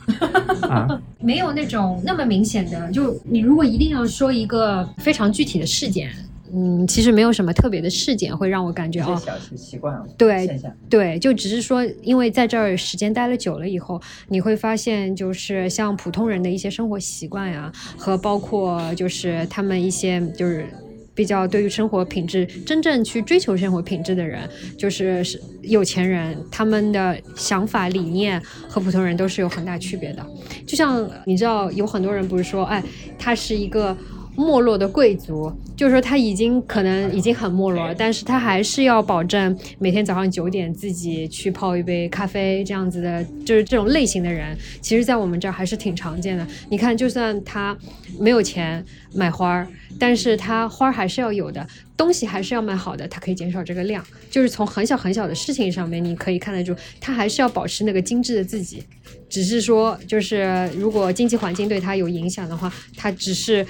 S3: 啊，
S1: 没有那种那么明显的。就你如果一定要说一个非常具体的事件。嗯，其实没有什么特别的事件会让我感觉哦，
S3: 小习惯了，
S1: 对对，就只是说，因为在这儿时间待了久了以后，你会发现，就是像普通人的一些生活习惯呀，和包括就是他们一些就是比较对于生活品质真正去追求生活品质的人，就是是有钱人，他们的想法理念和普通人都是有很大区别的。就像你知道，有很多人不是说，哎，他是一个。没落的贵族，就是说他已经可能已经很没落，但是他还是要保证每天早上九点自己去泡一杯咖啡，这样子的，就是这种类型的人，其实，在我们这儿还是挺常见的。你看，就算他没有钱买花儿，但是他花儿还是要有的，东西还是要买好的，他可以减少这个量。就是从很小很小的事情上面，你可以看得出，他还是要保持那个精致的自己，只是说，就是如果经济环境对他有影响的话，他只是。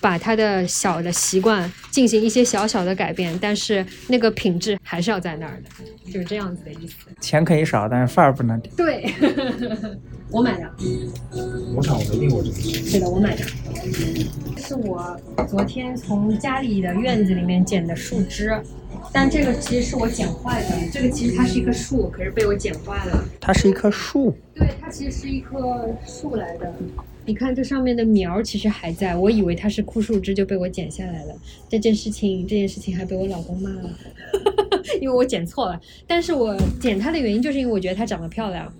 S1: 把他的小的习惯进行一些小小的改变，但是那个品质还是要在那儿的，就是这样子的意思。
S3: 钱可以少，但是范儿不能低。
S1: 对，我买的。
S2: 我没订过这个。
S1: 是的，我买的。这是我昨天从家里的院子里面捡的树枝。但这个其实是我剪坏的，这个其实它是一棵树，可是被我剪坏了。
S3: 它是一棵树？
S1: 对，它其实是一棵树来的。你看这上面的苗其实还在，我以为它是枯树枝就被我剪下来了。这件事情，这件事情还被我老公骂了，因为我剪错了。但是我剪它的原因就是因为我觉得它长得漂亮。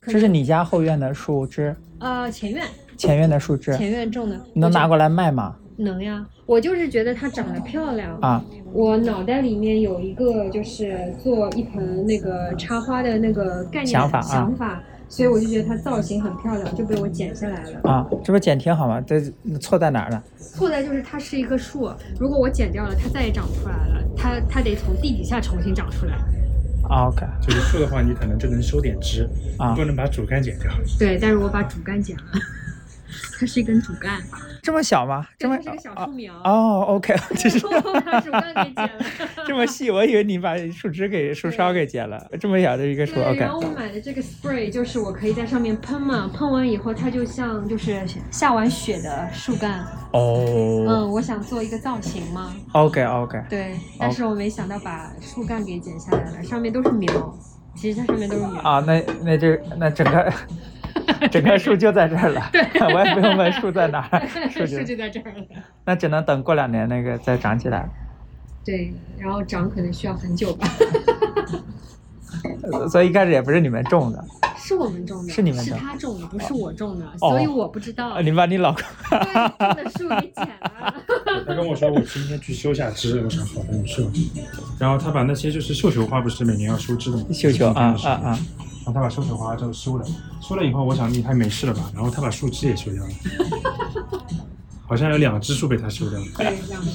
S3: 这是你家后院的树枝？
S1: 呃，前院。
S3: 前院的树枝。
S1: 前院种的。
S3: 你能拿过来卖吗？
S1: 能呀，我就是觉得它长得漂亮
S3: 啊。
S1: 我脑袋里面有一个就是做一盆那个插花的那个概念
S3: 想法
S1: 想法，所以我就觉得它造型很漂亮，就被我剪下来了
S3: 啊。这不剪挺好吗？这错在哪儿了？
S1: 错在就是它是一棵树，如果我剪掉了，它再也长不出来了，它它得从地底下重新长出来。
S3: OK，
S2: 就是树的话，你可能就能收点枝啊，不能把主干剪掉。
S1: 对，但是我把主干剪了，它是一根主干。
S3: 这么小吗？这么
S1: 小树苗哦
S3: ，OK，就
S1: 是把树干给剪了。
S3: 这么细，我以为你把树枝给树梢给剪了。这么小的一个树，OK。
S1: 然后我买的这个 spray 就是我可以在上面喷嘛，喷完以后它就像就是下完雪的树干。
S3: 哦。
S1: 嗯，我想做一个造型嘛。
S3: OK，OK。
S1: 对，但是我没想到把树干给剪下来了，上面都是苗。其实它上面都是苗。
S3: 啊，那那这那整个。整棵树就在这儿了，我也不用问树在哪儿，
S1: 树就在这儿了。
S3: 那只能等过两年那个再长起来。
S1: 对，然后长可能需要很久吧。
S3: 所以一开始也不是你们种的，
S1: 是我们种的，
S3: 是你们
S1: 的，是他种的，不是我种的，所以我不知道。
S3: 你把你老公
S1: 种的树给剪了。
S2: 他跟我说我今天去修下枝，我说好的你收。然后他把那些就是绣球花，不是每年要收枝的吗？
S3: 绣球啊啊啊！
S2: 然后他把绣球花就修了，修了以后，我想你他没事了吧？然后他把树枝也修掉了，好像有两只树被他修掉了。
S1: 对，两只。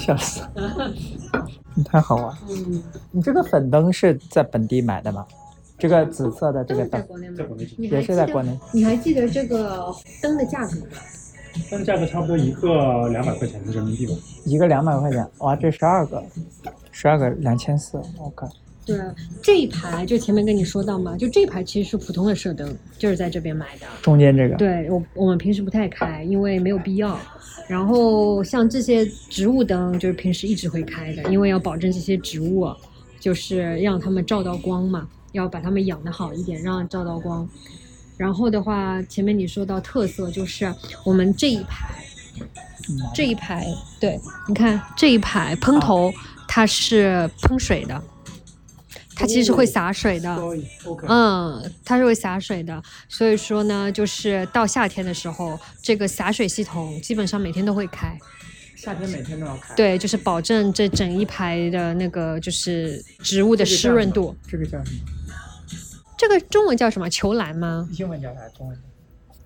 S3: 笑 死了，你太好玩。嗯，你这个粉灯是在本地买的吗？这个紫色的这个灯，
S2: 在国内
S3: 也是在国内。
S1: 你还记得这个灯的价格吗？
S2: 灯价格差不多一个两百块钱的人民币吧。
S3: 一个两百块钱，哇，这十二个，十二个两千四，OK。
S1: 对，这一排就前面跟你说到嘛，就这一排其实是普通的射灯，就是在这边买的。
S3: 中间这个？
S1: 对我我们平时不太开，因为没有必要。然后像这些植物灯，就是平时一直会开的，因为要保证这些植物，就是让它们照到光嘛，要把它们养得好一点，让照到光。然后的话，前面你说到特色，就是我们这一排，这一排，对，你看这一排喷头，它是喷水的。它其实会洒水的，嗯，它是会洒水的，所以说呢，就是到夏天的时候，这个洒水系统基本上每天都会开。
S3: 夏天每天都要开。
S1: 对，就是保证这整一排的那个就是植物的湿润度。
S3: 这个叫什么？
S1: 这个中文叫什么？球兰吗？
S3: 英文叫啥？中文？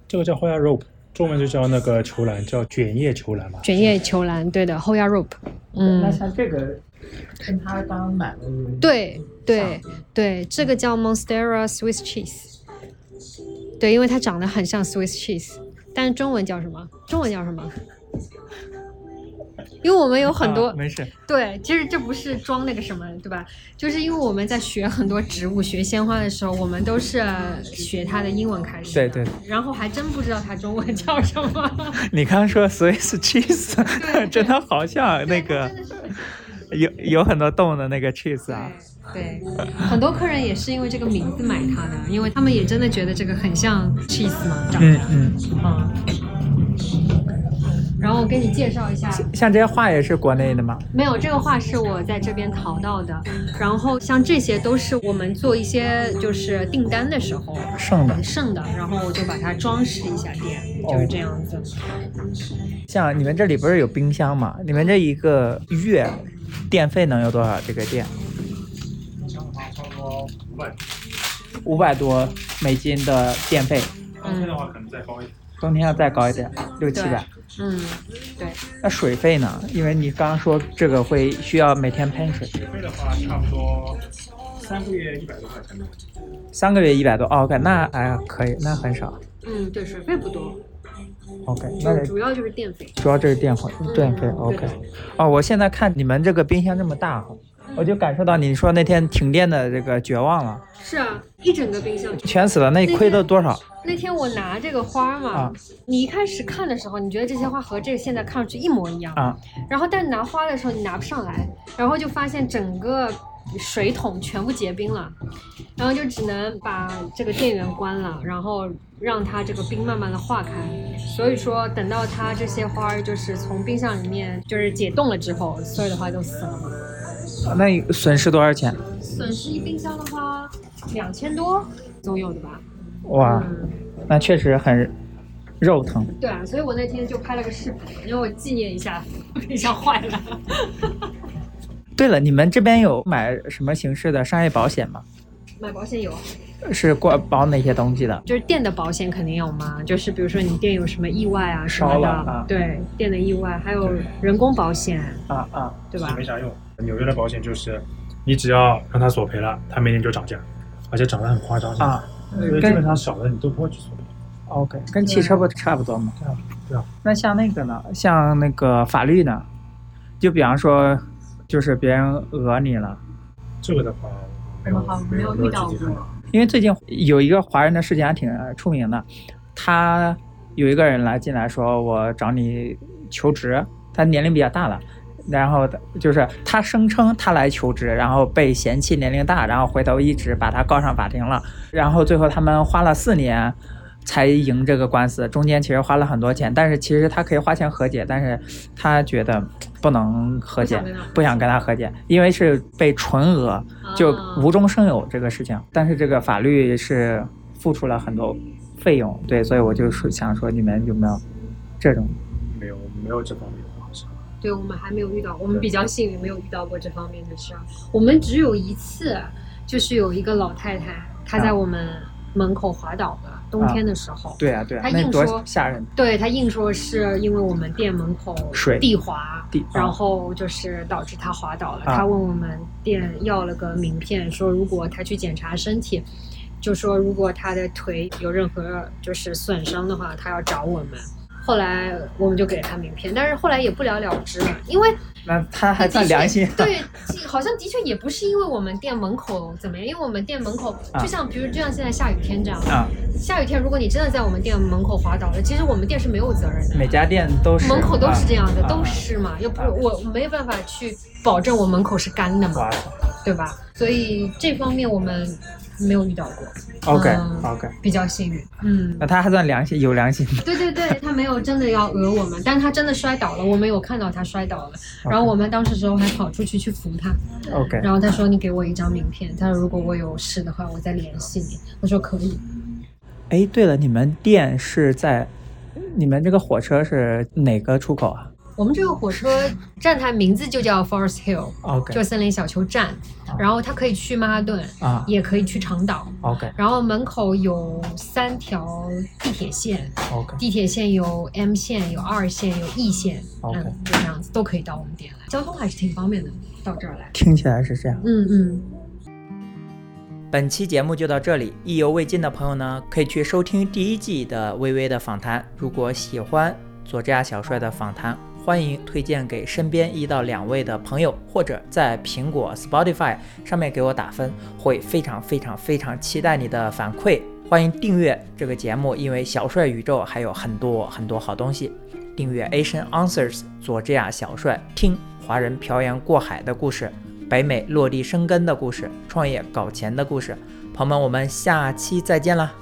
S2: 这个叫 Hoya rope，中文就叫那个球兰，叫卷叶球兰嘛。
S1: 卷叶球兰，对的，Hoya rope。嗯。
S3: 那像这个。跟他刚买的
S1: 对对对，这个叫 Monstera Swiss Cheese，对，因为它长得很像 Swiss Cheese，但是中文叫什么？中文叫什么？因为我们有很多
S3: 没事，
S1: 对，其实这不是装那个什么，对吧？就是因为我们在学很多植物、学鲜花的时候，我们都是学它的英文开始，
S3: 对对，
S1: 然后还真不知道它中文叫什么。
S3: 你刚刚说 Swiss Cheese，真的好像那个。有有很多洞的那个 cheese 啊，
S1: 对，很多客人也是因为这个名字买它的，因为他们也真的觉得这个很像 cheese 嘛，长得，嗯嗯。然后我给你介绍一下，
S3: 像这些画也是国内的吗？
S1: 没有，这个画是我在这边淘到的。然后像这些都是我们做一些就是订单的时候
S3: 剩的
S1: 剩的，然后我就把它装饰一下店，就是这样子。
S3: 像你们这里不是有冰箱吗？你们这一个月。电费能有多少？这个电？
S2: 差不多五百，
S3: 五百多美金的电费。
S2: 冬天的话可能再高一点。
S3: 冬天要再高一点，六七百。
S1: 嗯，对。
S3: 那水费呢？因为你刚刚说这个会需要每天喷水。
S2: 水费的话，差不多三个月一百多块钱吧。
S3: 三个月一百多，OK，那哎呀可以，那很少。
S1: 嗯，对，水费不多。
S3: OK，那
S1: 主要就是电费。
S3: 主要就是电费，电费 OK。哦，我现在看你们这个冰箱这么大哈，我就感受到你说那天停电的这个绝望了。
S1: 是啊，一整个冰箱
S3: 全死了，那亏了多少？
S1: 那天我拿这个花嘛，你一开始看的时候，你觉得这些花和这个现在看上去一模一样啊。然后但拿花的时候你拿不上来，然后就发现整个水桶全部结冰了，然后就只能把这个电源关了，然后让它这个冰慢慢的化开。所以说等到它这些花儿就是从冰箱里面就是解冻了之后，所有的花都死了嘛。
S3: 那损失多少钱？
S1: 损失一冰箱的话，两千多总有的吧。
S3: 哇，那确实很肉疼。
S1: 对啊，所以我那天就拍了个视频，因为我纪念一下 冰箱坏了。
S3: 对了，你们这边有买什么形式的商业保险吗？
S1: 买保险有。
S3: 是过保哪些东西的？
S1: 就是店的保险肯定有嘛，就是比如说你店有什么意外啊什么的，对，店的意外，还有人工保险
S3: 啊啊，
S1: 对吧？
S2: 没啥用。纽约的保险就是，你只要让他索赔了，他每年就涨价，而且涨得很夸张啊。因为基本上小的你都不会去索赔。
S3: OK，跟汽车不差不多吗？
S2: 对啊，对啊。
S3: 那像那个呢？像那个法律呢？就比方说，就是别人讹你了，
S2: 这个的话，
S1: 没有没有遇到过。
S3: 因为最近有一个华人的事件还挺出名的，他有一个人来进来说：“我找你求职。”他年龄比较大了。然后就是他声称他来求职，然后被嫌弃年龄大，然后回头一直把他告上法庭了。然后最后他们花了四年才赢这个官司，中间其实花了很多钱。但是其实他可以花钱和解，但是他觉得不能和解，不想跟他和解，因为是被纯讹，就无中生有这个事情。但是这个法律是付出了很多费用，对，所以我就说想说你们有没有这种？
S2: 没有，没有这方面。
S1: 对我们还没有遇到，我们比较幸运，没有遇到过这方面的事儿。我们只有一次，就是有一个老太太，她在我们门口滑倒了，冬天的时候。
S3: 对啊，对啊。
S1: 他硬说
S3: 吓人。
S1: 对他硬说是因为我们店门口
S3: 水
S1: 地滑，然后就是导致他滑倒了。他问我们店要了个名片，说如果他去检查身体，就说如果他的腿有任何就是损伤的话，他要找我们。后来我们就给了他名片，但是后来也不了了之了，因为
S3: 那他还算良心。
S1: 对，好像的确也不是因为我们店门口怎么样，因为我们店门口就像比如就像现在下雨天这样啊，下雨天如果你真的在我们店门口滑倒了，其实我们店是没有责任的。
S3: 每家店都是
S1: 门口都是这样的，都是嘛，又不是我没有办法去保证我门口是干的嘛，对吧？所以这方面我们。没有遇到过
S3: ，OK OK，
S1: 比较幸运，嗯，
S3: 那他还算良心，有良心。
S1: 对对对，他没有真的要讹我们，但他真的摔倒了，我们有看到他摔倒了，然后我们当时时候还跑出去去扶他
S3: ，OK，
S1: 然后他说你给我一张名片，他说如果我有事的话，我再联系你，我说可以。
S3: 哎，对了，你们店是在，你们这个火车是哪个出口啊？
S1: 我们这个火车站台名字就叫 Forest Hill，就森林小丘站。然后它可以去曼哈顿，啊，也可以去长岛。
S3: OK。
S1: 然后门口有三条地铁线。
S3: OK。
S1: 地铁线有 M 线，有 R 线，有 E 线。
S3: OK。
S1: 就这样子都可以到我们店来，交通还是挺方便的，到这儿来。
S3: 听起来是这样。
S1: 嗯嗯。
S3: 本期节目就到这里，意犹未尽的朋友呢，可以去收听第一季的微微的访谈。如果喜欢佐治亚小帅的访谈。欢迎推荐给身边一到两位的朋友，或者在苹果 Spotify 上面给我打分，会非常非常非常期待你的反馈。欢迎订阅这个节目，因为小帅宇宙还有很多很多好东西。订阅 Asian Answers，佐治亚小帅，听华人漂洋过海的故事，北美落地生根的故事，创业搞钱的故事。朋友们，我们下期再见了。